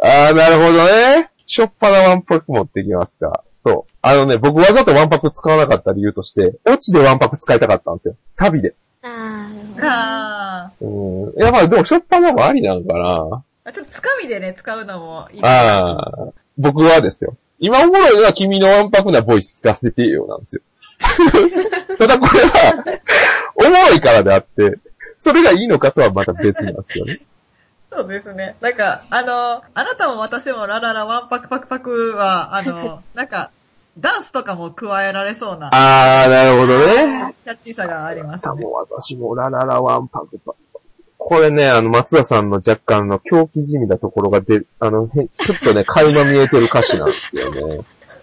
あー、なるほどね。しょっぱなワンパク持ってきました。そう。あのね、僕わざとワンパク使わなかった理由として、オチでワンパク使いたかったんですよ。サビで。あー、なるほど。あうん。いや、まあでもしょっぱなもありなんかな。あ。ちょっとつかみでね、使うのもいい。ああ、僕はですよ。今おもろいのは君のわんぱくなボイス聞かせてよなんですよ。ただこれは、おもろいからであって、それがいいのかとはまた別なんですよね。そうですね。なんか、あの、あなたも私もラララワンパクパクパクは、あの、なんか、ダンスとかも加えられそうな、ああ、なるほどね。キャッチーさがありますね。もう私もラララワンパクパク。これね、あの、松田さんの若干の狂気じみなところがで、あの、へちょっとね、垣間見えてる歌詞なんですよね。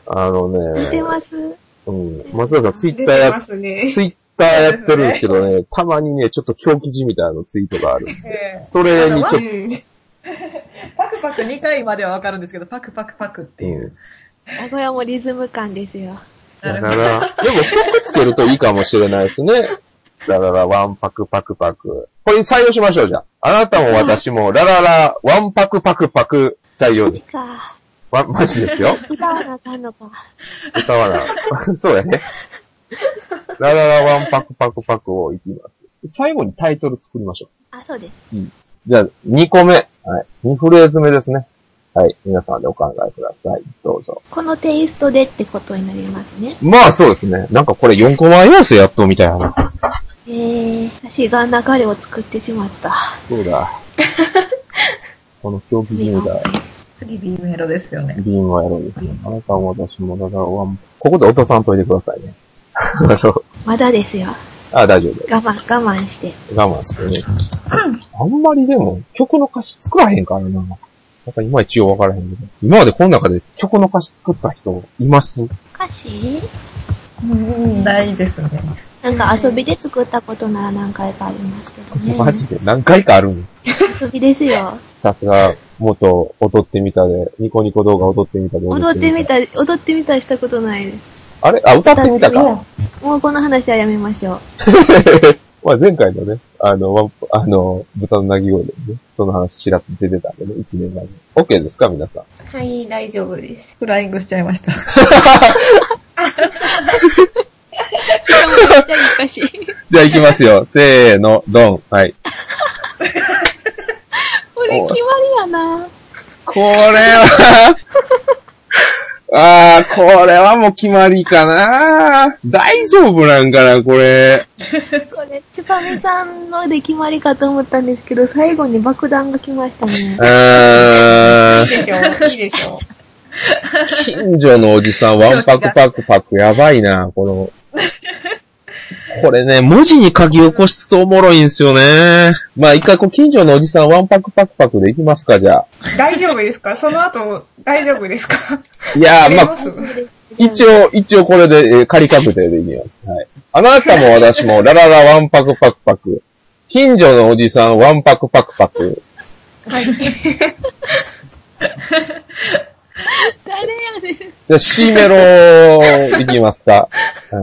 あのね。似てますうん。松田さんツイッターや出てま、すね。ツイッターやってるんですけどね、たまにね、ちょっと狂気じみたいなツイートがある。ええそれにちょっと う、ん。パクパク2回まではわかるんですけど、パクパクパクっていう。うん名古屋もリズム感ですよ。だから、でも曲つけるといいかもしれないですね。ラララ、ワンパクパクパク。これ採用しましょう、じゃあ。あなたも私も、ラララ、ワンパクパクパク採用です。か。わ、マジですよ。歌わなあかんのか。歌わな。そうやね。ラララ、ワンパクパクパクをいきます。最後にタイトル作りましょあ、そうです。う。じゃあ、2個目。はい。2フレーズ目ですね。はい。皆さんでお考えください。どうぞ。このテイストでってことになりますね。まあそうですね。なんかこれ4コマ要素やっとみたいな。えー、私が流れを作ってしまった。そうだ。この狂気じみた次 B メロですよね。ビームはやろうですね。あなたも私もララワン。ここで落とさんといてくださいね。あ のまだですよ。あ、大丈夫です。我慢、我慢して。我慢してね。あんまりでも、曲の歌詞作らへんからな。なんかいまいちようわからへんけど。今までこの中で曲の歌詞作った人います？歌詞？うん、ないですね。なんか遊びで作ったことなら何回かありますけどね。マジで？何回かあるん？遊びですよ。さすが、元踊ってみたで、ニコニコ動画踊ってみたで踊ってみた、踊ってみたりしたことないです。あれ？あ、歌ってみたか？もうこの話はやめましょう。まあ前回のね、あの、あの、豚の鳴き声でね、その話ちらっと出てたんでね、1年前に。OK ですか？皆さん。はい、大丈夫です。フライングしちゃいました。じゃあ行きますよ。せーの、ドン。はい。これ決まりやな。これは、あー、これはもう決まりかな大丈夫なんかな、これ。これ、チュパミさんので決まりかと思ったんですけど、最後に爆弾が来ましたね。あー、いいでしょう、いいでしょ近所のおじさん、ワンパクパクパク、やばいな、この。これね、文字に書き起こすとおもろいんですよね。まあ一回こう、近所のおじさん、ワンパクパクパクでいきますか、じゃあ。う。大丈夫ですか？その後、大丈夫ですか？いやー、まあ、一応、一応これで、えー仮確定でいきます。はい。あなたも私も、ラララワンパクパクパク。近所のおじさん、ワンパクパクパク。はい。誰やねん。じゃあ、C メロ、いきますか。は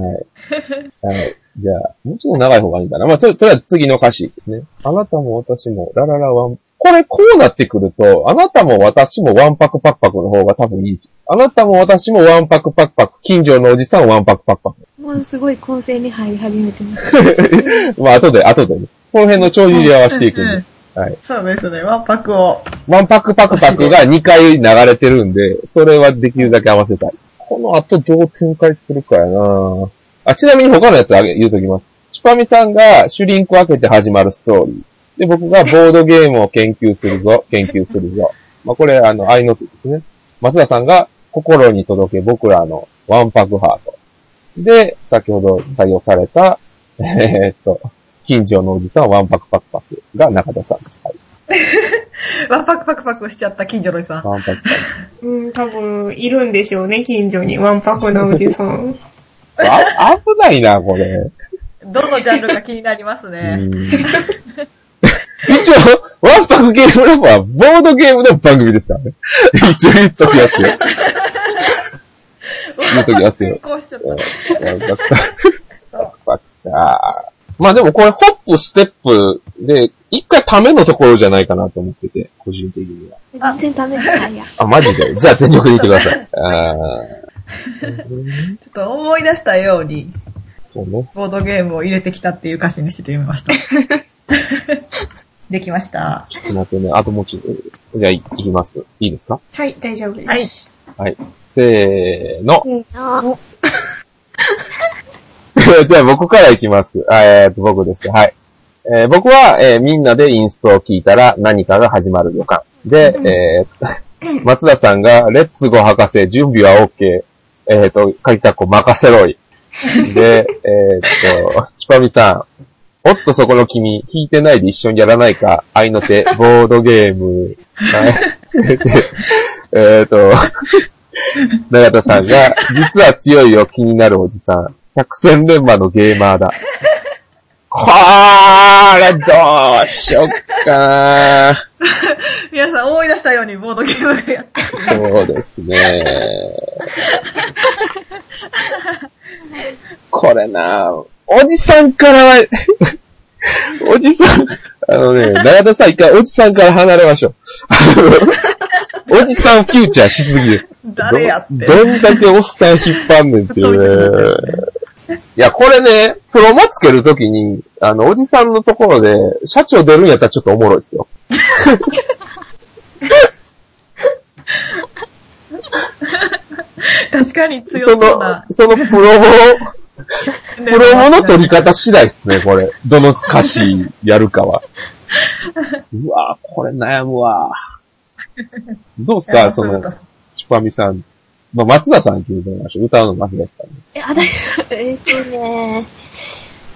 い。はい。じゃあ、もうちょっと長い方がいいかな。まあ、と、とりあえず次の歌詞ですね。あなたも私も、ラララワン、これこうなってくると、あなたも私もワンパクパクパクの方が多分いいし。あなたも私もワンパクパクパク。近所のおじさんワンパクパクパク。もうすごい構成に入り始めてます。まあ、後で、後でね。この辺の帳尻合わせていくんで。はい。そうですね、ワンパクを。ワンパクパクパクが2回流れてるんで、それはできるだけ合わせたい。この後どう展開するかやなあ、ちなみに他のやつあげ言うときます。チパミさんがシュリンク開けて始まるストーリー。で、僕がボードゲームを研究するぞ、研究するぞ。まあ、これ、あの、愛の手ですね。松田さんが心に届け僕らのワンパクハート。で、先ほど採用された、えーっと、近所のおじさんワンパクパクパクが中田さん。はい。ワンパクパクパクしちゃった近所のおじさん。ワンパクパク。うん、多分、いるんでしょうね、近所に。ワンパクのおじさん。あ、危ないな、これ。どのジャンルか気になりますうね。ん一応、ワンパクゲームラボはボードゲームの番組ですからね。一応言っときますよ。言うときますよ成功しちゃった。ワンパクパクパクあーまあでもこれホップステップで、一回ためのところじゃないかなと思ってて、個人的には。全然ダメだや。あ、マジで？じゃあ全力で言ってください。あー ちょっと思い出したように、そうね。ボードゲームを入れてきたっていう歌詞にしてみました。できました。ちょっと待ってね。あともうちょっと。じゃあい、いきます。いいですか？はい、大丈夫です。はい。はい。せーの。あ じゃあ僕からいきます。あえーと、僕です。はい。えー僕は、えーみんなでインストを聞いたら何かが始まる予感。で、えー松田さんが、レッツゴー博士、準備は OK。えっ、と、かりたこ任せろい。で、えっ、と、チパミさん、おっとそこの君、聞いてないで一緒にやらないか、愛の手、ボードゲーム。はい。でえっと、永田さんが、実は強いよ、気になるおじさん。百戦錬磨のゲーマーだ。これ、どうしよっかな 皆さん思い出したようにボードゲームをやって。そうですね。これなおじさんからは、おじさん、あのね、長田さん一回おじさんから離れましょう。おじさんフューチャーしすぎです。誰やって。どどんだけおっさん引っ張んねんっていうね。いや、これね、プロモつけるときに、あの、おじさんのところで、社長出るんやったらちょっとおもろいですよ。確かに強そのそうな、。そのプロモ、プロモの取り方次第ですね、これ。どの歌詞やるかは。うわぁ、これ悩むわどうすか、その、チュパミさん。まあ、松田さん聞いてみましょう。歌うの松田さん。え、私、えっとね、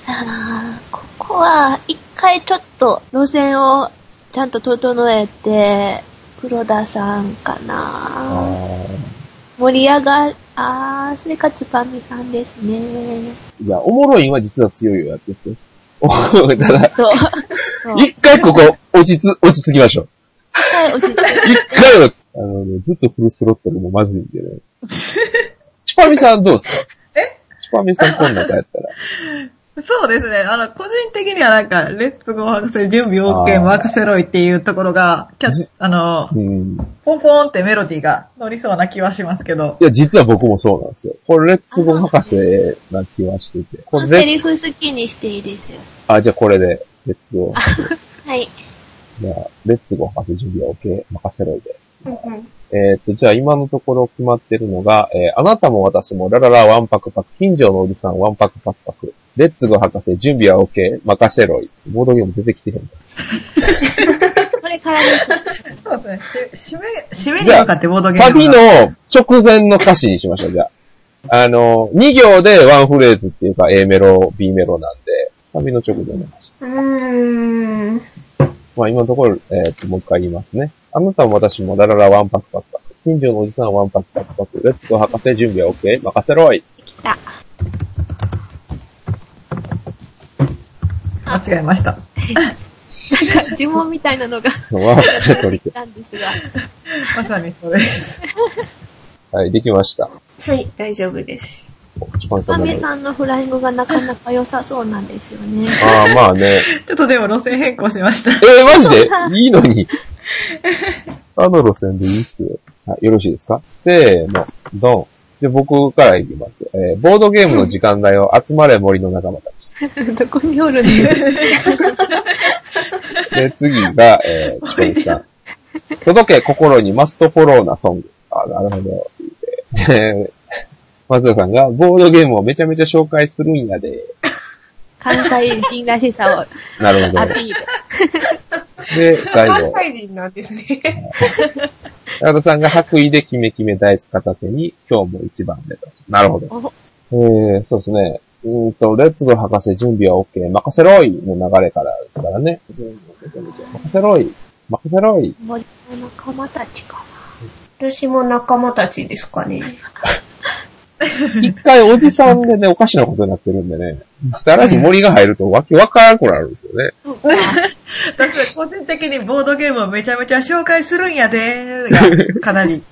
だなここは、一回ちょっと路線をちゃんと整えて、黒田さんかな盛り上が、あー、それかチュパミさんですね。いや、おもろいんは実は強いよやつですよ。た だ、そう。一回ここ、落ちつ、落ち着きましょう。一回落ち着いて。一回落ち、あのね、ずっとフルスロットルもまずいんでね。チュパミさんどうですか？え？チュパミさんこん中やったら。そうですね。あの、個人的にはなんか、レッツゴー博士準備 OK 任せろいっていうところが、キャッあの、うん。ポンポンってメロディーが乗りそうな気はしますけど。いや、実は僕もそうなんですよ。これ、レッツゴー博士な気はしてて。これセで、リフ好きにしていいですよ。あ、じゃあこれで、レッツゴー博士。はい。じゃあ、レッツゴー博士準備は OK 任せろいで。うんうんえーっと、じゃあ今のところ決まってるのが、えーあなたも私もラララワンパクパク、近所のおじさんワンパクパクパク、レッツゴー博士準備は OK、任せろい。ボードゲーム出てきてへんか。これからです。そうですね。し締め、締めに向かってボードゲームが。サビの直前の歌詞にしましょう、じゃあ。あの、2行でワンフレーズっていうか A メロ、B メロなんで、サビの直前の歌詞。うーん。まあ今のところ、えーっと、もう一回言いますね。あなたも私もラララワンパクパクパク。近所のおじさんワンパクパクパク。レッツゴー博士準備は OK? 任せろい。来た。間違えました。なんか、呪文みたいなのが 取り出たんですが。まさにそうです。はい、できました。はい、大丈夫です。一番パ簡単なメさんのフライングがなかなか良さそうなんですよね。ああ、まあね。ちょっとでも路線変更しました。えー、マジで？いいのに。あの路線でいいっすよ。はい、よろしいですか？せーの、ドン。で、僕からいきます。えー、ボードゲームの時間だよ。集まれ森の仲間たち。どこにおるんですで、次が、えー、チコミさん。届け心にマストフォローなソング。あ、なるほど。で、松田さんが、ボードゲームをめちゃめちゃ紹介するんやで。関西人らしさを なるほど。アピール。で、最関後。西人なんですね。矢田さんが白衣でキメキメ大好き片手に、今日も一番目指す。なるほど。おえー、そうですね。うーんと、レッツゴー博士準備は OK。任せろいの流れからですからね。任せろい。任せろい。森の仲間たちかな。私も仲間たちですかね。一回おじさんでね、おかしなことになってるんでね。さらに森が入るとわけわからんくなるんですよね。そうか。私、個人的にボードゲームをめちゃめちゃ紹介するんやでーが、かなり。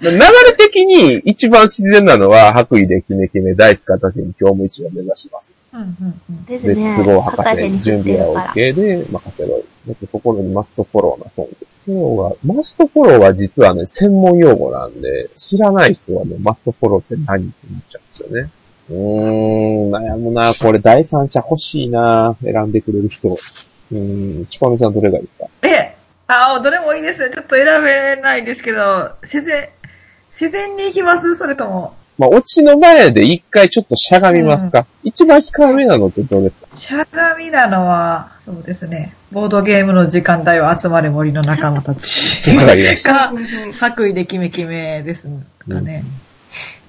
流れ的に一番自然なのは、白衣でキメキメ大好き片手に今日も一番目指します。うんうんうん。レですね。ッツゴー博士、に準備は。OK で任せろい。だって心にマストフォローなソング。要は、マストフォローは実はね、専門用語なんで、知らない人はね、マストフォローって何って思っちゃうんですよね。うーん、悩むなこれ第三者欲しいな選んでくれる人。うーん、チコミさんどれがいいですかえ、あ、どれもいいですね。ちょっと選べないんですけど、自然、自然に行きます？それとも、まあ、オチの前で一回ちょっとしゃがみますか、一番控えめなのってどうですか？しゃがみなのは、そうですね。ボードゲームの時間帯を集まれ森の仲間たち。わかりました。が、白衣でキメキメですかね。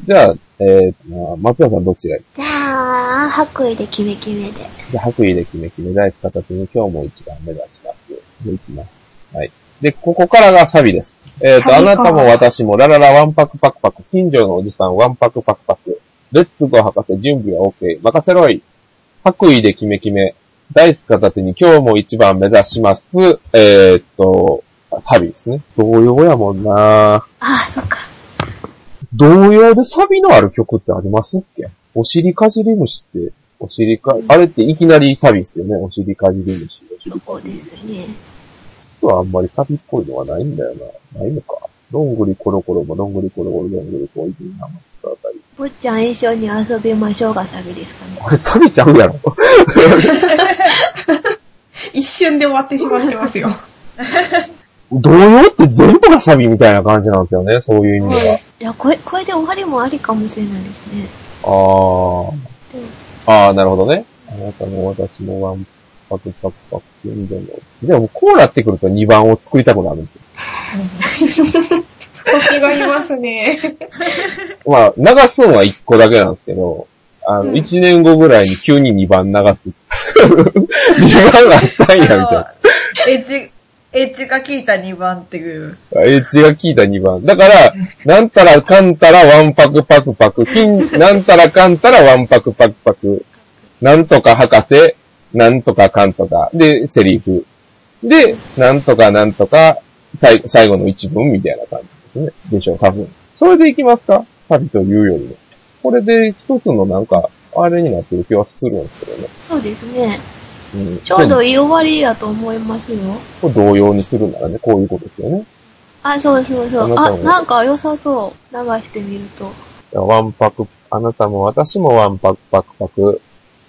じゃあ、えーまあ松田さんどっちがいいですか？じゃあ、白衣でキメキメで。じゃあ、白衣でキメキメ大好き形に今日も一番目指します。で、いきます。はい。で、ここからがサビです。えっ、と、サビかあなたも私もラララワンパクパクパク、近所のおじさんワンパクパクパク、レッツゴー博士準備は OK、任せろい。白衣でキメキメ、大好き形に今日も一番目指します。えっ、と、サビですね。同様やもんなああ、そっか。同様でサビのある曲ってありますっけ？お尻かじり虫って、お尻か、あれっていきなりサビですよね。お尻かじり虫。そうですね。実はあんまりサビっぽいのはないんだよな。ないのか。どんぐりコロコロもどんぐりコロコロどんぐりこいつにハマったあたり。坊ちゃん一緒に遊びましょうがサビですかね。これサビちゃうやろ。一瞬で終わってしまってますよ。同様って全部がサビみたいな感じなんですよね。そういう意味では。いや、これ、これで終わりもありかもしれないですね。あー。あー、なるほどね。あなたも私もワンパクパクパク近所の。でもこうなってくると2番を作りたくなるんですよ。星がいますね。まあ、流すのは1個だけなんですけど、あの、うん1年後ぐらいに急に2番流す。2番があったんや、みたいな。エッジ、エッジが効いた2番っていう。エッジが効いた2番。だから、なんたらかんたらワンパクパクパク、金、なんたらかんたらワンパクパクパク、なんとか博士、なんとかかんとか、で、セリフ。で、なんとかなんとか、最後、最後の一文みたいな感じですね。でしょう、多分。それでいきますか？サビというよりも。これで一つのなんか、あれになってる気はするんですけどね。そうですね。うん。ちょうどいい終わりやと思いますよ。これ同様にするならね、こういうことですよね。あ、そうそうそう。あ、なんか良さそう。流してみると。ワンパク、あなたも私もワンパクパクパク。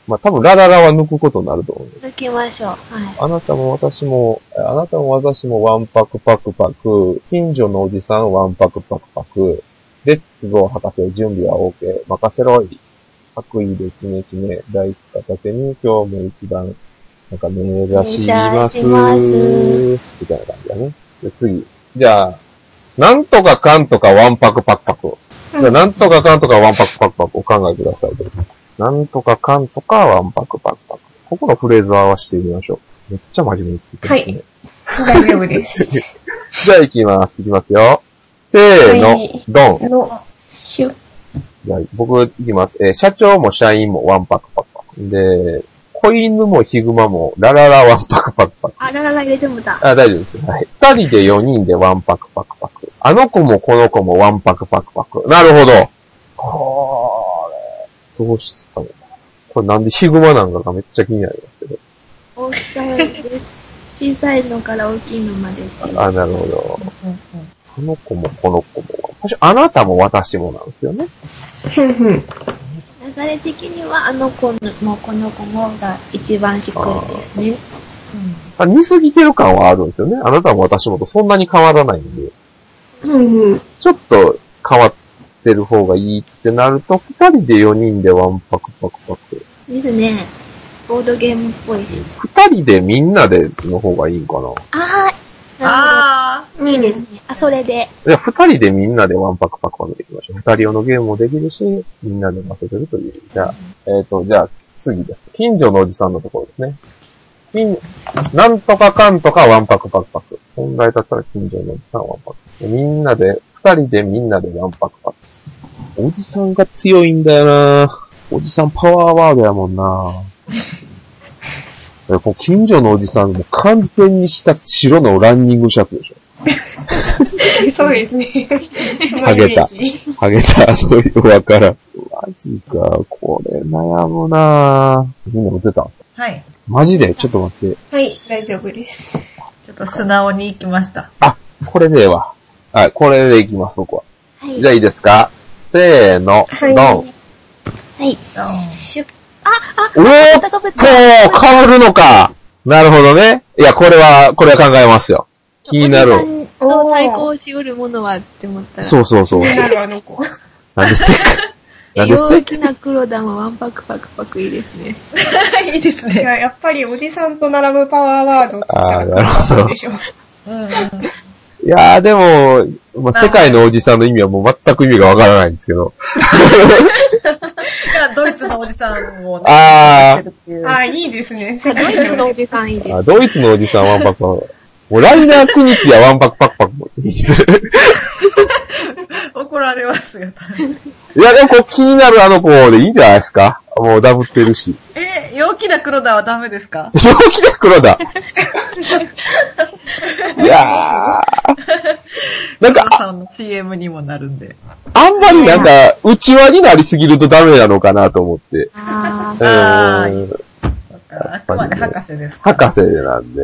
まあ、多分ラララは抜くことになると思うんです。抜きましょう。はい。あなたも私も、あなたも私もワンパクパクパク。近所のおじさんワンパクパクパク。レッツゴー博士、準備は OK。任せろい。白衣でキメキメ、第一片手に今日も一番、なんか目指します。みたいな感じだね。で、次。じゃあ、なんとかかんとかワンパクパクパク。じゃあ、なんとかかんとかワンパクパクパクお考えください。どうぞなんとかかんとかワンパクパクパク。ここのフレーズを合わせてみましょう。めっちゃ真面目に作ってますね。大丈夫です。じゃあ行きます。行きますよ。せーの、はいドン。の、シュッ。じゃあ僕行きます。えー社長も社員もワンパクパクパク。で、子犬もヒグマもラララワンパクパクパク。あ、ラララ入れてもた。あ、大丈夫です。はい。二人で四人でワンパクパクパク。あの子もこの子もワンパクパクパク。なるほど。これ、どうしたのこれなんでヒグマなんかがめっちゃ気になりますけど。大きさです。小さいのから大きいのまで。あ、なるほど。あの子もこの子も。あなたも私もなんですよね。流れ的にはあの子もこの子もが一番しっくりですね。あ似すぎてる感はあるんですよね。あなたも私もとそんなに変わらないんで。うんうん。ちょっと変わってる方がいいってなると、二人で四人でワンパクパクパク。ですね。ボードゲームっぽいし。二人でみんなでの方がいいんかな。あー、なあるほど。いいですね。あ、それで。いや、二人でみんなでワンパクパクパクできましょう。二人用のゲームもできるし、みんなで遊べるという。じゃあ、えっ、と、じゃあ、次です。近所のおじさんのところですね。近、なんとかかんとかワンパクパクパク。本来だったら近所のおじさんワンパク。でみんなで、二人でみんなでワンパクパク。おじさんが強いんだよなおじさんパワーワードやもんな えこう近所のおじさんも完全にした白のランニングシャツでしょ。そうですね。ハゲた ハゲたあの弱からん。マジか、これ悩むなぁ。みんな持ってたんですか？あ。はい。マジで？ちょっと待って。はい、大丈夫です。ちょっと素直に行きました。あ、これでええわ。はい、これでいきます、僕は。はい。じゃあいいですか？せーの、はいドン。はい。シュッ。あ、あ、おーっと、変わるのか。なるほどね。いや、これは、これは考えますよ。気になる。おじさんと対抗しうるものはって思ったら。そうそうそう。気になるあの子。なんで なんで陽気な黒玉ワンパクパクパクいいですね。いいですね。いや、やっぱりおじさんと並ぶパワーワードって言ったあーならるほどそうでしょ。うんうん。いやーでも、まあ、世界のおじさんの意味はもう全く意味がわからないんですけど。じゃあ、ドイツのおじさんをね、あーやってるっていうあー、いいですね。ドイツのおじさんいいです。あドイツのおじさんワンパクパク。もうライナークニツやワンパクパクパクもいいです。怒られますよ。いや、でもこう気になるあの子でいいんじゃないですか？もうダブってるし。え、陽気な黒田はダメですか？正気で黒だ。いやー。なんか黒、さんの CM にもなるんで。あんまりなんか、内輪になりすぎるとダメなのかなと思って。うあーあーーん。あくまで博士です。博士なんで、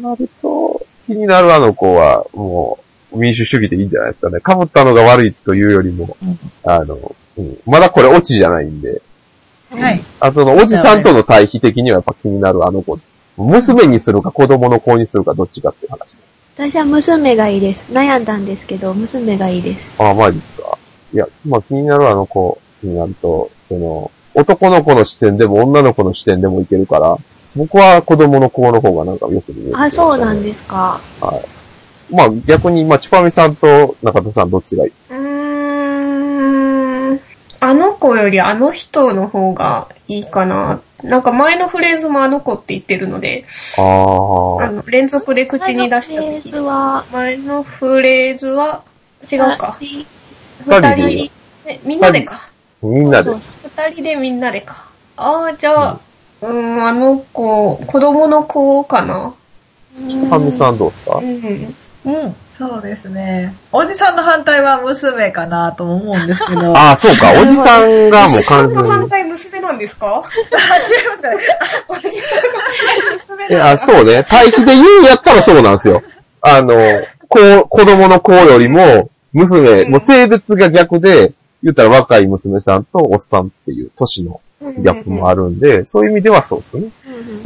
なると、気になるあの子は、もう、民主主義でいいんじゃないですかね。被ったのが悪いというよりも、うんあの、うん、まだこれオチじゃないんで、はい。あとのおじさんとの対比的にはやっぱ気になるあの子。娘にするか子供の子にするかどっちかっていう話。私は娘がいいです。悩んだんですけど、娘がいいです。ああ、マジですか。いや、まあ気になるあの子になると、その、男の子の視点でも女の子の視点でもいけるから、僕は子供の子の方がなんかよく見える。あ、そうなんですか。はい。まあ逆に、まあ、チパミさんと中田さんどっちがいい？うーん。あの子よりあの人の方がいいかな。なんか前のフレーズもあの子って言ってるので、ああー。の、連続で口に出した時前のフレーズは、違うか。二二人で人で、みんなでか。みんなで。二人でみんなでか。ああ、じゃあ、うん、あの子、子供の子かな。かみさんどうですか？うん。うん。そうですね。おじさんの反対は娘かなとも思うんですけど。あ、ああ、そうか。おじさんがもうさんの反完全対娘なんですか違いますかね。おじさんが娘に。いや、なんだ。そうね。対比で言うんやったらそうなんですよ。あの、こう、子供の子よりも、娘、うんもう性別が逆で、言ったら若い娘さんとおっさんっていう年のギャップもあるんで、そういう意味ではそうですね。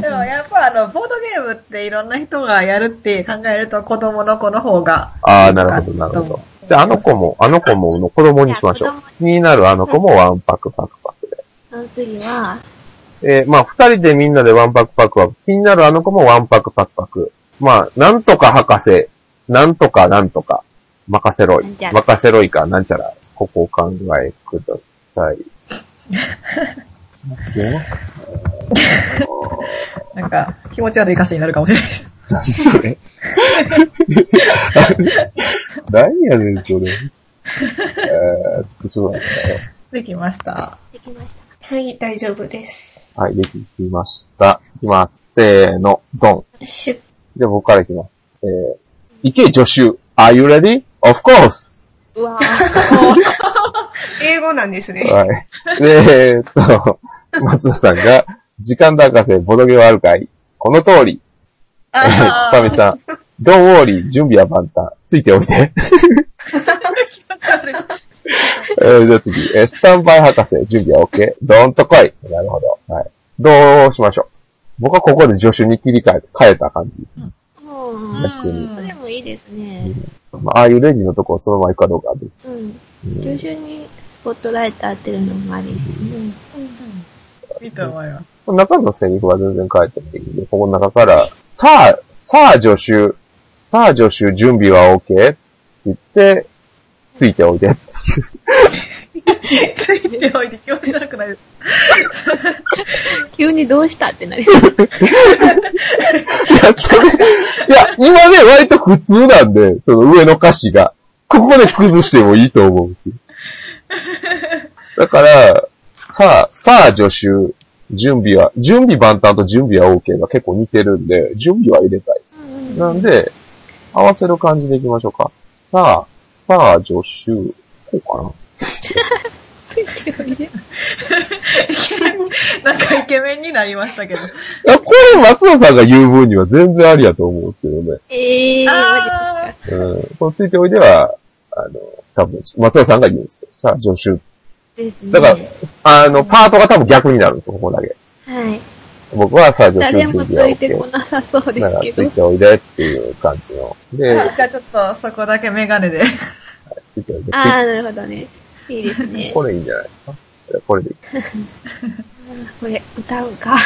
でもやっぱあの、ボードゲームっていろんな人がやるって考えると子供の子の方が。ああ、なるほど、なるほど。じゃあ、あの子も、あの子もの子供にしましょう。気になるあの子もワンパクパクパクで。その次は、えーまあ、二人でみんなでワンパクパクパク。気になるあの子もワンパクパクパク。まあ、なんとか博士、なんとかなんとか、任せろい任せろいか、なんちゃら、ここをお考えください。なんか、気持ち悪い歌詞になるかもしれないです。何それ何やねん、それ。えーっと、ちょっと待ってねできました。できました。はい、大丈夫です。はい、できました。いきます。せーの、ドン。シュッ。じゃあ僕からいきます。えー、池助手。Are you ready? Of course! うわ 英語なんですね。はい。で、えーっと、松田さんが、時間だ博士、ボドゲはあるかい？この通り。えー、ちかみさん、Don't worry, 準備は万端。ついておいて。えー、じゃあ次、えースタンバイ博士、準備は OK? どーんと来い。なるほど。はい。どうしましょう僕はここで助手に切り替え、変えた感じ。も逆にう、それもいいですね。まあ、ああいうレジのとこをそのまま行くかどうかは別。うん。うん助手にスポットライト当てるのもあり。ですね。いいと思います。中のセリフは全然変えてもいいん。で、ここの中から、さあ、さあ助手、さあ助手準備は OK? って言って、ついておいでっていう。ついておいて気持ち悪くないです。急にどうしたってなります。いや、それ、いや、今ね、割と普通なんで、その上の歌詞が。ここで崩してもいいと思うんですよ。だから、さあ、さあ助手、準備は、準備万端と準備は OK が結構似てるんで、準備は入れたいです。なんで、合わせる感じでいきましょうか。さあ、さあ助手、こうかな。なんかイケメンになりましたけど。いや、これ松野さんが言う分には全然ありやと思うんですけどね。えー、あうん。このついておいでは、あの、多分、松野さんが言うんですよ。さあ、助手。ですね。だから、あの、パートが多分逆になるんですよ、ここだけ。はい。僕はさあ、助手誰もつ準備はいてこ。なさそうですけどつい。ておいでっていう感じの。で、じゃあちょっとそこだけメガネで。ついておいで。あー、なるほどね。いいですね。これいいんじゃないですか？これでいい。これ、歌うんか。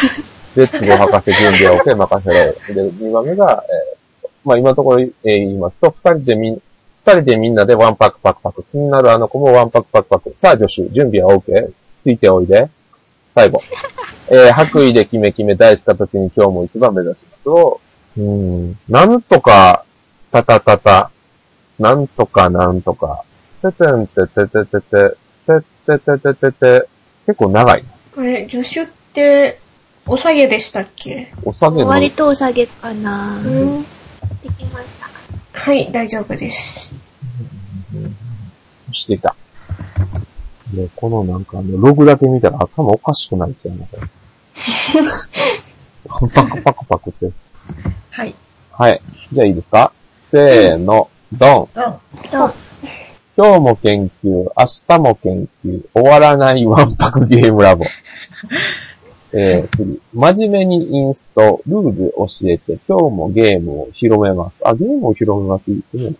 で、都合博士準備は OK、任せろよ。で、2番目が、えーまあ今のところ、えー言いますと、二人でみん、二人でみんなでワンパクパクパク。気になるあの子もワンパクパクパク。さあ、助手、準備は OK? ついておいで。最後。えー白衣でキメキメ大好きな時に今日も一番目指しますを、うーん、なんとか、たたたた、なんとかなんとか、ててんててててて、てててててて、結構長い。これ、助手って、お下げでしたっけ？お酒の、割とお下げかな。うんできました。はい、大丈夫です。してた。で、このなんかあの、ログだけ見たら頭おかしくないですよね。パクパクパクって。はい。はい。じゃあいいですか？せーの、ドン。ドン。と、今日も研究、明日も研究、終わらないワンパクゲームラボ。えー、次。真面目にインスト、ルール教えて、今日もゲームを広めます。あ、ゲームを広めます。いいですね。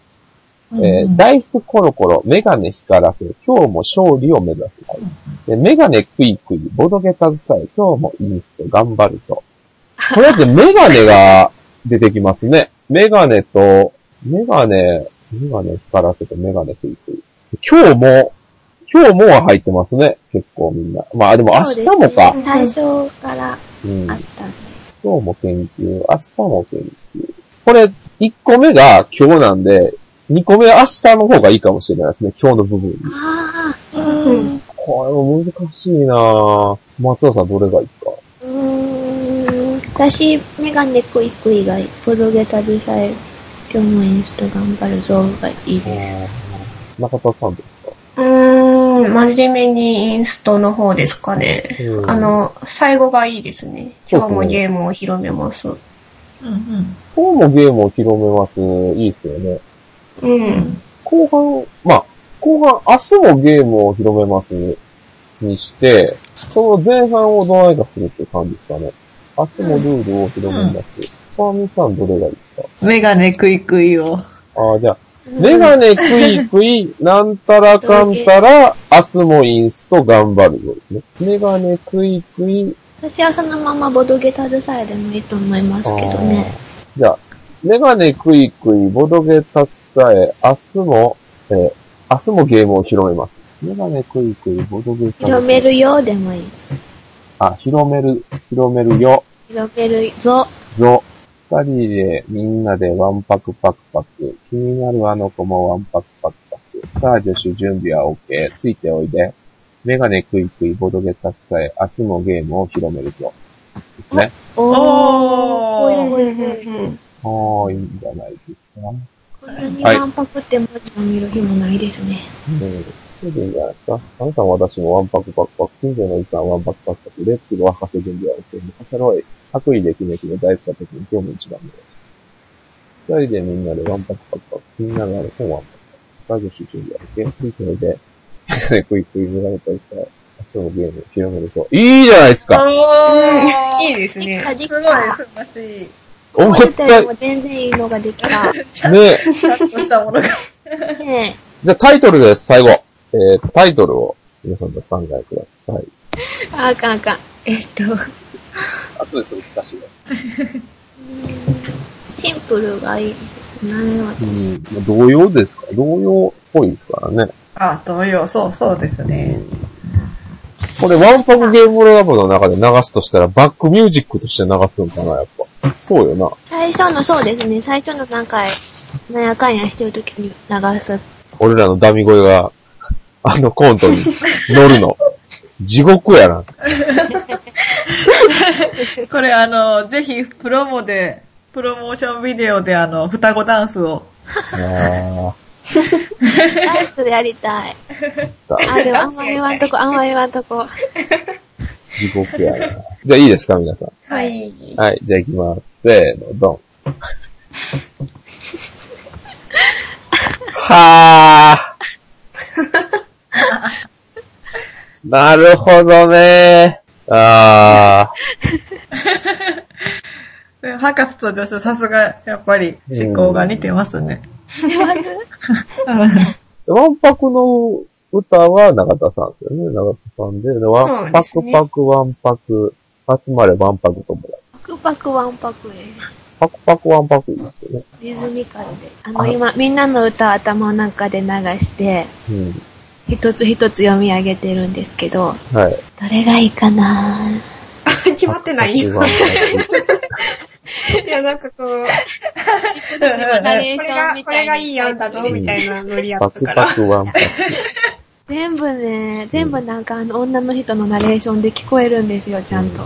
えーダイスコロコロ、メガネ光らせ、今日も勝利を目指す。でメガネクイクイ、ボドゲ携え、今日もインスト頑張ると。とりあえずメガネが出てきますね。メガネと、メガネ、メガネ光らせてメガネクイクイ。今日も、今日もは入ってますね。結構みんな。まあでも明日もか。ね最初からうんあ。ったんで。今日も研究、明日も研究。これ、1個目が今日なんで、2個目明日の方がいいかもしれないですね。今日の部分に。ああ、ううんん。これも難しいなぁ。松田さんどれがいいか。うーん。私、メガネクイクイがボドゲタズさえ、今日もインスト頑張るぞがいいです。中田さんですか？うーん、真面目にインストの方ですかね。うんあの、最後がいいですね。今日もゲームを広めます。うんうん。今日もゲームを広めます。いいですよね。うん。後半、まあ、後半、明日もゲームを広めますにして、その前半をどないかするって感じですかね。明日もルールを広めます。ファーミさんどれがいいですメガネクイクイを。かああ、じゃあ、メガネクイクイ、なんたらかんたら、明日もインスト頑張るぞですね。メガネクイクイ、私はそのままボドゲタズさえでもいいと思いますけどね。じゃあ、メガネクイクイ、ボドゲタスさえ、明日も、えー明日もゲームを広めます。メガネクイクイ、ボドゲタス。広めるよでもいい。あ、広める、広めるよ、広めるぞ。ぞ。二人でみんなでワンパクパクパク。気になるあの子もワンパクパクパク。さあ、助手準備は OK。ついておいで。メガネクイクイボドゲタスさえ、明日もゲームを広めるぞ。ですね。おー。おーほいほいほいああ、いいんじゃないですか。こんなにワンパクって文字を見る日もないですね。うん。それでいいんじゃないですか。あなたも私もワンパクパクパク。近所のおじさんワンパクパクパク。レッツゴー博士準備は OK。昔のい。白衣で決め決め大好きな時に今日も一番お願いします。二人でみんなでワンパクパクパク。気になるある本ワンパクパク。ラジオ集中で OK。ついておいで。ね、クイクイメガネといったら、明日もゲーム広めると。いいじゃないですかおいいですね。すごいた。素晴らしい。思っ思ったよたりも全然いいのができた。ねちゃんとしたものが。ねじゃあタイトルです、最後。えー、タイトルを皆さんでお考えください。え。あかんあかん。えっと、後でそれ難しいね。シンプルがいいですね。うん。まあ同様ですか？同様っぽいですからね。あ、同様、そうそうですね。これワンパクゲームラボの中で流すとしたらバックミュージックとして流すのかな、やっぱ。そうよな。最初の、そうですね。最初の何回、なんやかんやしてるときに流す。俺らのダミ声が、あのコントに乗るの。地獄やな。これあの、ぜひプロモで、プロモーションビデオであの、双子ダンスを。あダンスでやりたい。ー あ、でもあんま言わんとこ、あんま言わんとこ。地獄やな。じゃあいいですか、皆さん。はい。はい、じゃあ行きます。せーの、ドン。はー。なるほどね。あで博士と助手さすが、やっぱり、思考が似てますね。ー。ワンパクの歌は中田さんですよね。中田さんで、ワンパクパクワンパク、集まれワンパク友達。パクパクワンパクで。パクパクワンパクいいですよね。リズミカルで。あの、今、みんなの歌を頭の中で流して、うん。一つ一つ読み上げてるんですけど、はい。どれがいいかな？決まってない。いや、なんかこう、今ナレーこれションが、これみたいにがいいやんだぞ、みたいなノリやパクパったから。全部ね、全部なんかあの女の人のナレーションで聞こえるんですよ、ちゃんと。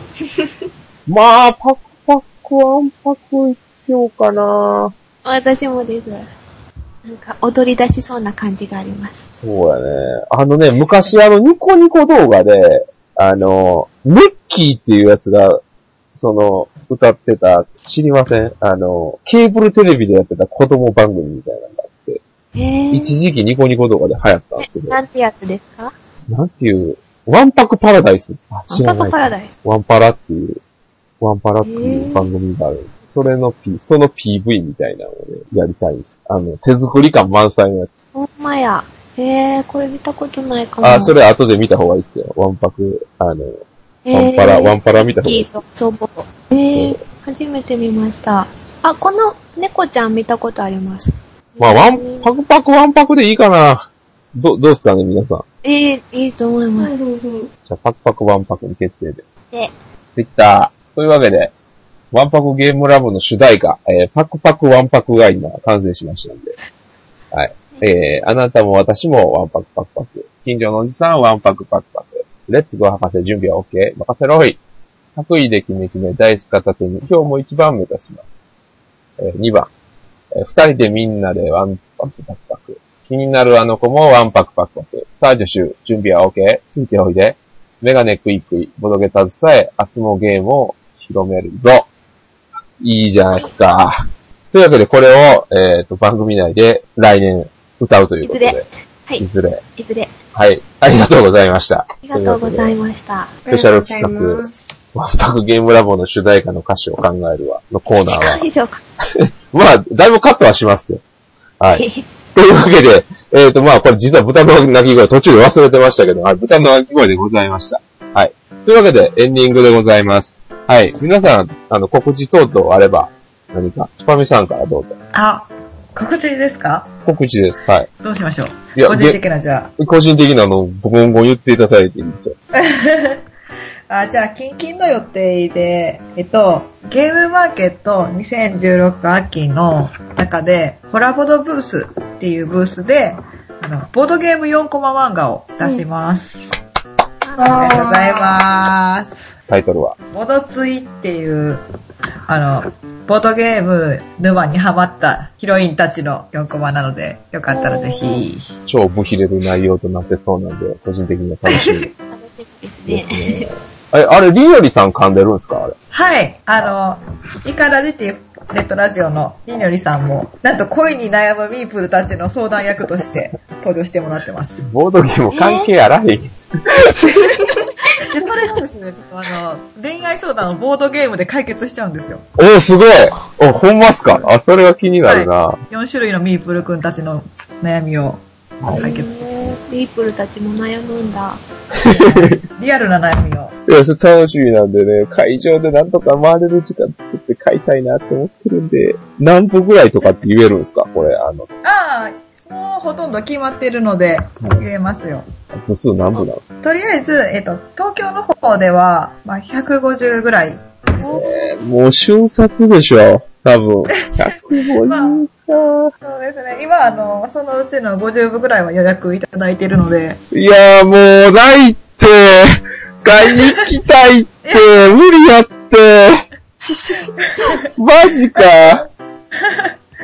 まあ、パクパクワンパク一票かな。私もです。なんか踊り出しそうな感じがあります。そうやね。あのね、昔あの、ニコニコ動画で、あの、ネッキーっていうやつが、その、歌ってた、知りません？あの、ケーブルテレビでやってた子供番組みたいなのがあって、一時期ニコニコ動画で流行ったんですけど、なんてやつですか？なんていう、ワンパクパラダイス。あ、知らアンパない。カパラダイス。ワンパラっていう、ワンパラっていう番組があるんです。それの P、その PV みたいなのをね、やりたいんです。あの、手作り感満載のやつ。ほんまや。へぇこれ見たことないかも。あ、それ後で見た方がいいですよ。ワンパク、あの、ワンパラ、ワンパラ見たいいいいぞ、そうぼ。えー、初めて見ました。あ、この猫ちゃん見たことあります。まあ、ワン、パクパクワンパクでいいかな。ど、どうすかね、皆さん。ええいいと思います。じゃあ、パクパクワンパクに決定で。で、できた。というわけで、ワンパクゲームラボの主題歌、えーパクパクワンパクが今完成しましたんで。はい。えー、あなたも私もワンパクパクパク。近所のおじさんワンパクパクパク。レッツゴー博士準備は OK? 任せろい。白衣でキメキメダイス片手に今日も一番目指します。えー、2番。えー二人でみんなでワンパクパクパク。気になるあの子もワンパクパクパク。さあ、助手、準備は OK? ついておいで。メガネクイクイ、ボドゲ携え、明日もゲームを広めるぞ。いいじゃないですか。というわけで、これを、えっ、と、番組内で来年歌うということで。いずれはいいずれ。いずれ、はい。ありがとうございました。ありがとうございす。ました。スペシャル企ありがとうござい画ます、ワンパクゲームラボの主題歌の歌詞を考えるわ、のコーナーは。以上か。まあ、だいぶカットはしますよ。はい。というわけで、えっ、と、まあ、これ実は豚の鳴き声途中で忘れてましたけど、はい、豚の鳴き声でございました。はい。というわけで、エンディングでございます。はい。皆さん、あの、告知等々あれば、何か、チュパミさんからどうぞ。あ、告知ですか？告知です。はい。どうしましょう？いや個人的なじゃ個人的なの、ボコンゴ言っていただいていいんですよ。あ。あ、じゃあ、近々の予定で、えっと、ゲームマーケット2016秋の中で、ホラボドブースっていうブースで、あの、ボードゲーム4コマ漫画を出します。ありがとうございます。タイトルは？ボドツイっていう、あの、ボードゲーム沼にハマったヒロインたちの4コマなので、よかったらぜひ。超無比れる内容となってそうなんで、個人的には楽しみで楽しみですすね。ね。あれ、あれ、リオリさん噛んでるんですか？あれ。はい、あの、イカラジっていうネットラジオのりにょりさんも、なんと恋に悩むミープルたちの相談役として登場してもらってます。ボードゲーム関係あらへん。で、それがですね、ちょっとあの、恋愛相談をボードゲームで解決しちゃうんですよ。おー、すごいお、ほんまっすか？あ、それは気になるな。4種類のミープルくんたちの悩みを解決。えーピープルたちも悩むんだ。リアルな悩みを。いや、それ楽しみなんでね、会場でなんとか回れる時間作って買いたいなって思ってるんで、何歩ぐらいとかって言えるんですか？これ、あの、ああ、もうほとんど決まってるので、言えますよ。部数何部なんですかとりあえず、えっと、東京の方では、まあ、150ぐらいえーもう瞬殺でしょ？多分。150か。そうですね。今、あの、そのうちの50部ぐらいは予約いただいているので、いやーもう、ないって、買いに行きたいって、無理やって。マジか。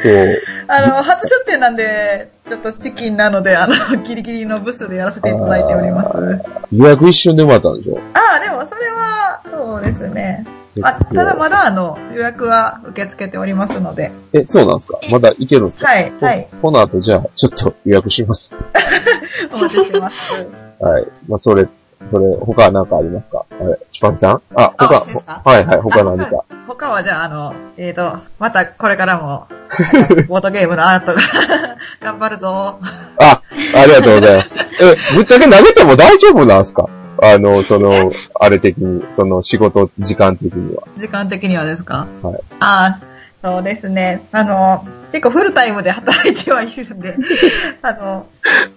そう。あの、初出店なんで、ちょっとチキンなので、あの、ギリギリのブスでやらせていただいております。予約一瞬でもらったんでしょ？ああ、でもそれは、そうですね。あただまだ、あの、予約は受け付けておりますので、え、そうなんですか？まだ行けるんですか？はい、はい、この後じゃあ、ちょっと予約します。お待ちしてます。はい。まあ、それ、それ、他は何かありますか？あれ、チュパミさん？あ、他、はいはい、他何か？他はじゃあ、あの、えーと、またこれからも、ボードゲームのアートが 頑張るぞ。あ、ありがとうございます。え、ぶっちゃけ投げても大丈夫なんですか？あの、その、あれ的に、その仕事時間的には。時間的にはですか？はい。ああ、そうですね。あの、結構フルタイムで働いてはいるんで、あの、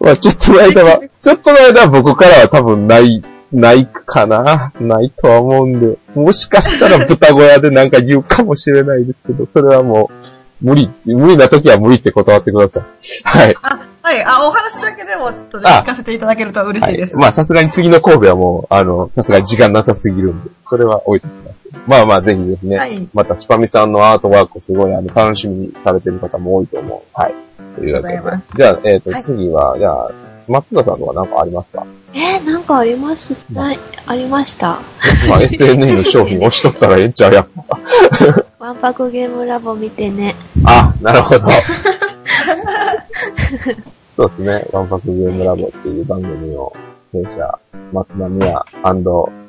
まあ、ちょっとの間は、ちょっとの間は僕からは多分ない、ないかな？ないとは思うんで、もしかしたら豚小屋でなんか言うかもしれないですけど、それはもう、無理、無理な時は無理って断ってください。はい。あ、はい、あ、お話だけでもちょっとねあ聞かせていただけると嬉しいです。はい、まあ、さすがに次の神戸はもう、あの、さすがに時間なさすぎるんで、それは置いておきますけど。まあまあ、ぜひですね。はいまた、チパミさんのアートワークをすごい、あの、楽しみにされてる方も多いと思う。はい。というわけで。じゃあ、えっ、と、はい次は、じゃあ、松田さんとか何かありますかえー、なんかあります？ない、ありました？まあ、SNE の商品押しとったらええんちゃうやん。ワンパクゲームラボ見てね。あ、なるほど。そうですね。ワンパクゲームラボっていう番組を、弊社、松田美也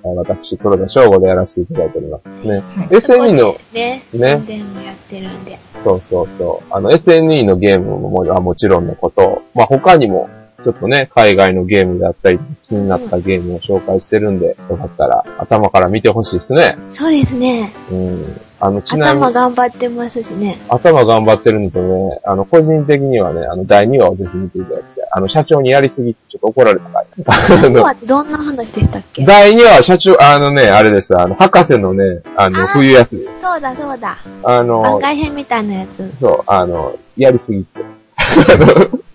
私、黒田翔吾でやらせていただいておりますね。SNE の、ね、ね宣伝もやってるんで。そうそうそう。あの、SNE のゲームももちろんのこと、まあ他にも、ちょっとね、海外のゲームであったり、気になったゲームを紹介してるんで、よかったら頭から見てほしいですね。そうですね。うん。あの、ちなみに頭、頑張ってますしね。頭頑張ってるのとね、あの、個人的にはね、あの、第2話をぜひ見ていただきたい。あの、社長にやりすぎってちょっと怒られた回。あ今のはどんな話でしたっけ？第2話、社長、あのね、あれです、あの、博士のね、あの、冬休み。そうだそうだ。あ番の、外編みたいなやつ。そう、あの、やりすぎっち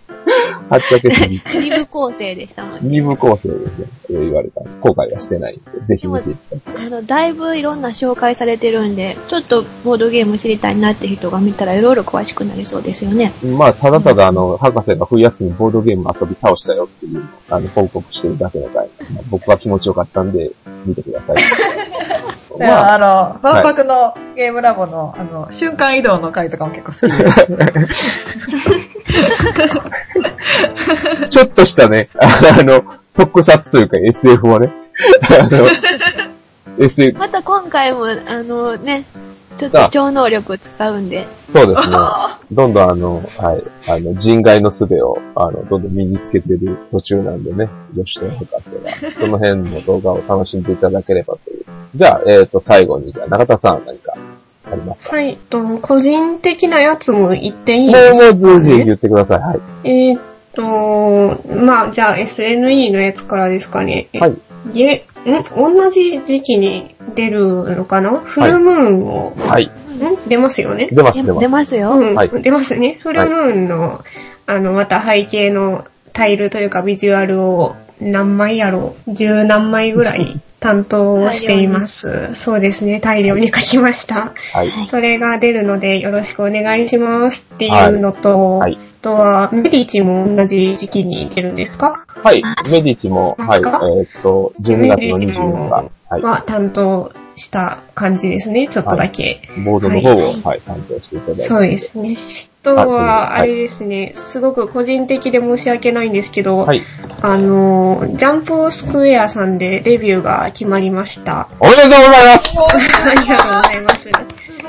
ゃけすぎて。二部構成でしたもんね。二部構成ですね。言われた。後悔はしてないんで、ぜひ見ていただ。あの、だいぶいろんな紹介されてるんで、ちょっとボードゲーム知りたいなって人が見たらいろいろ詳しくなりそうですよね。まあ、ただただ、あの、博士が冬休みボードゲーム遊び倒したよっていうあの、報告してるだけの回。まあ僕は気持ちよかったんで、見てください。だから、あまあ、の、万博のゲームラボの、あの、瞬間移動の回とかも結構好きです。ちょっとしたね、あの、特撮というか SF をね、あの、SF、また今回も、あのね、ちょっと超能力使うんで、そうですね。どんどんあの、はい、あの、人外の術を、あの、どんどん身につけてる途中なんでね、吉田博士は、その辺の動画を楽しんでいただければという。じゃあ、えっ、と、最後に、じゃあ、中田さん何かありますかはい、と、個人的なやつも言っていいもう、ですか、もう、随時言ってください。はい。えーっと、まあ、じゃあ SNE のやつからですかね。えはい。げ、ん？同じ時期に出るのかな？フルムーンを、はい。ん？出ますよね出ます、で出ます。出ますよ。うん、はい出ますね。フルムーンの、あの、また背景のタイルというかビジュアルを何枚やろう十何枚ぐらい 担当しています。そうですね。大量に書きました。はい。それが出るのでよろしくお願いしますっていうのと、はいはいあとは、メディチも同じ時期に出るんですか？はい。メディチも、はい。えっと、12月の24日、はい。は担当した感じですね。ちょっとだけ。ボードの方を、はい、担当していただいて。そうですね。人は、あれですね、すごく個人的で申し訳ないんですけど、はい。あの、ジャンプスクエアさんでレビューが決まりました。おめでとうございますありがとうございます。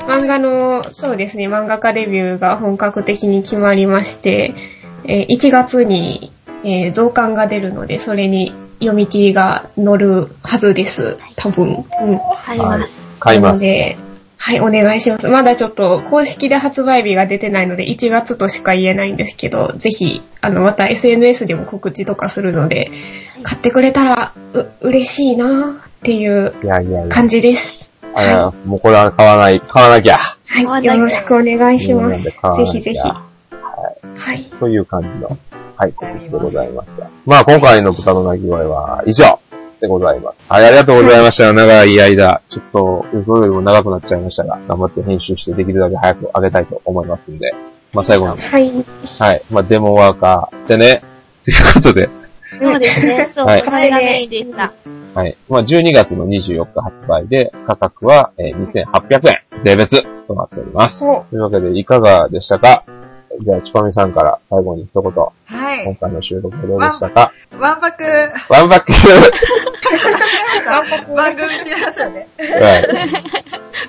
漫画の、そうですね、漫画家デビューが本格的に決まりまして、えー1月に、えー増刊が出るので、それに読み切りが載るはずです。多分。うん。入ります。な買います。ので、はい、お願いします。まだちょっと公式で発売日が出てないので、1月としか言えないんですけど、ぜひ、あの、また SNS でも告知とかするので、買ってくれたら、う、嬉しいなっていういやいやいや。感じです。あら、もうこれは買わない、買わなきゃ。はい、よろしくお願いします。ぜひぜひ。はい。という感じの、はい、告知でございました。まあ、今回の豚の鳴き声は以上でございます。はい、ありがとうございました。長い間、ちょっと、予想よりも長くなっちゃいましたが、頑張って編集してできるだけ早く上げたいと思いますんで、まあ、最後に、はい。はい、まあ、デモワーカーでね、ということで、そうですね。そう、はいこれがメインでした。はい。まあ、12月の24日発売で、価格は、えー2800円、税別となっております。おというわけで、いかがでしたか？じゃあ、ちこみさんから最後に一言、はい。今回の収録はどうでしたか？ワンパク、ワンバック番組見てますよね。は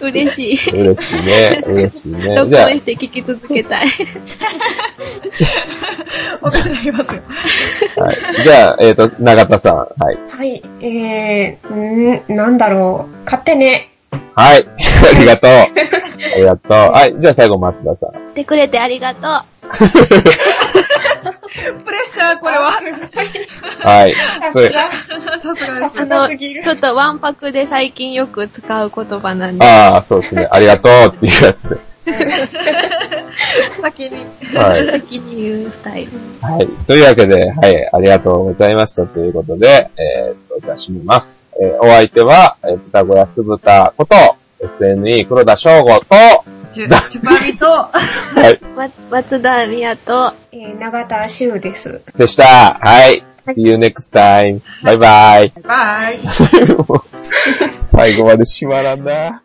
嬉しい。い。嬉しいね。嬉しいね。録じゃ音して聞き続けたい。おかしなりますよ。あ、はい。じゃあ、えっ、と、長田さん。はい。はい。えー、んなんだろう。買ってね。はい。ありがとう。ありがとう。はい。じゃあ最後、松田さん。来てくれてありがとう。プレッシャー、これは。はい。それささすがです。あの、ちょっとワンパクで最近よく使う言葉なんで。ああ、そうですね。ありがとうっていうやつで。先に。はい。先に言うスタイル。はい。というわけで、はい、ありがとうございましたということで、えー、っと、じゃあ締めます。えーお相手は、えー、豚小屋酢豚こと、SNE 黒田翔吾と、チュ、チュパミと、はい、ま、松田宮と、えー、長田修です。でした。はい。See you next time. バイバイ。バイ。もう最後まで閉まらんな。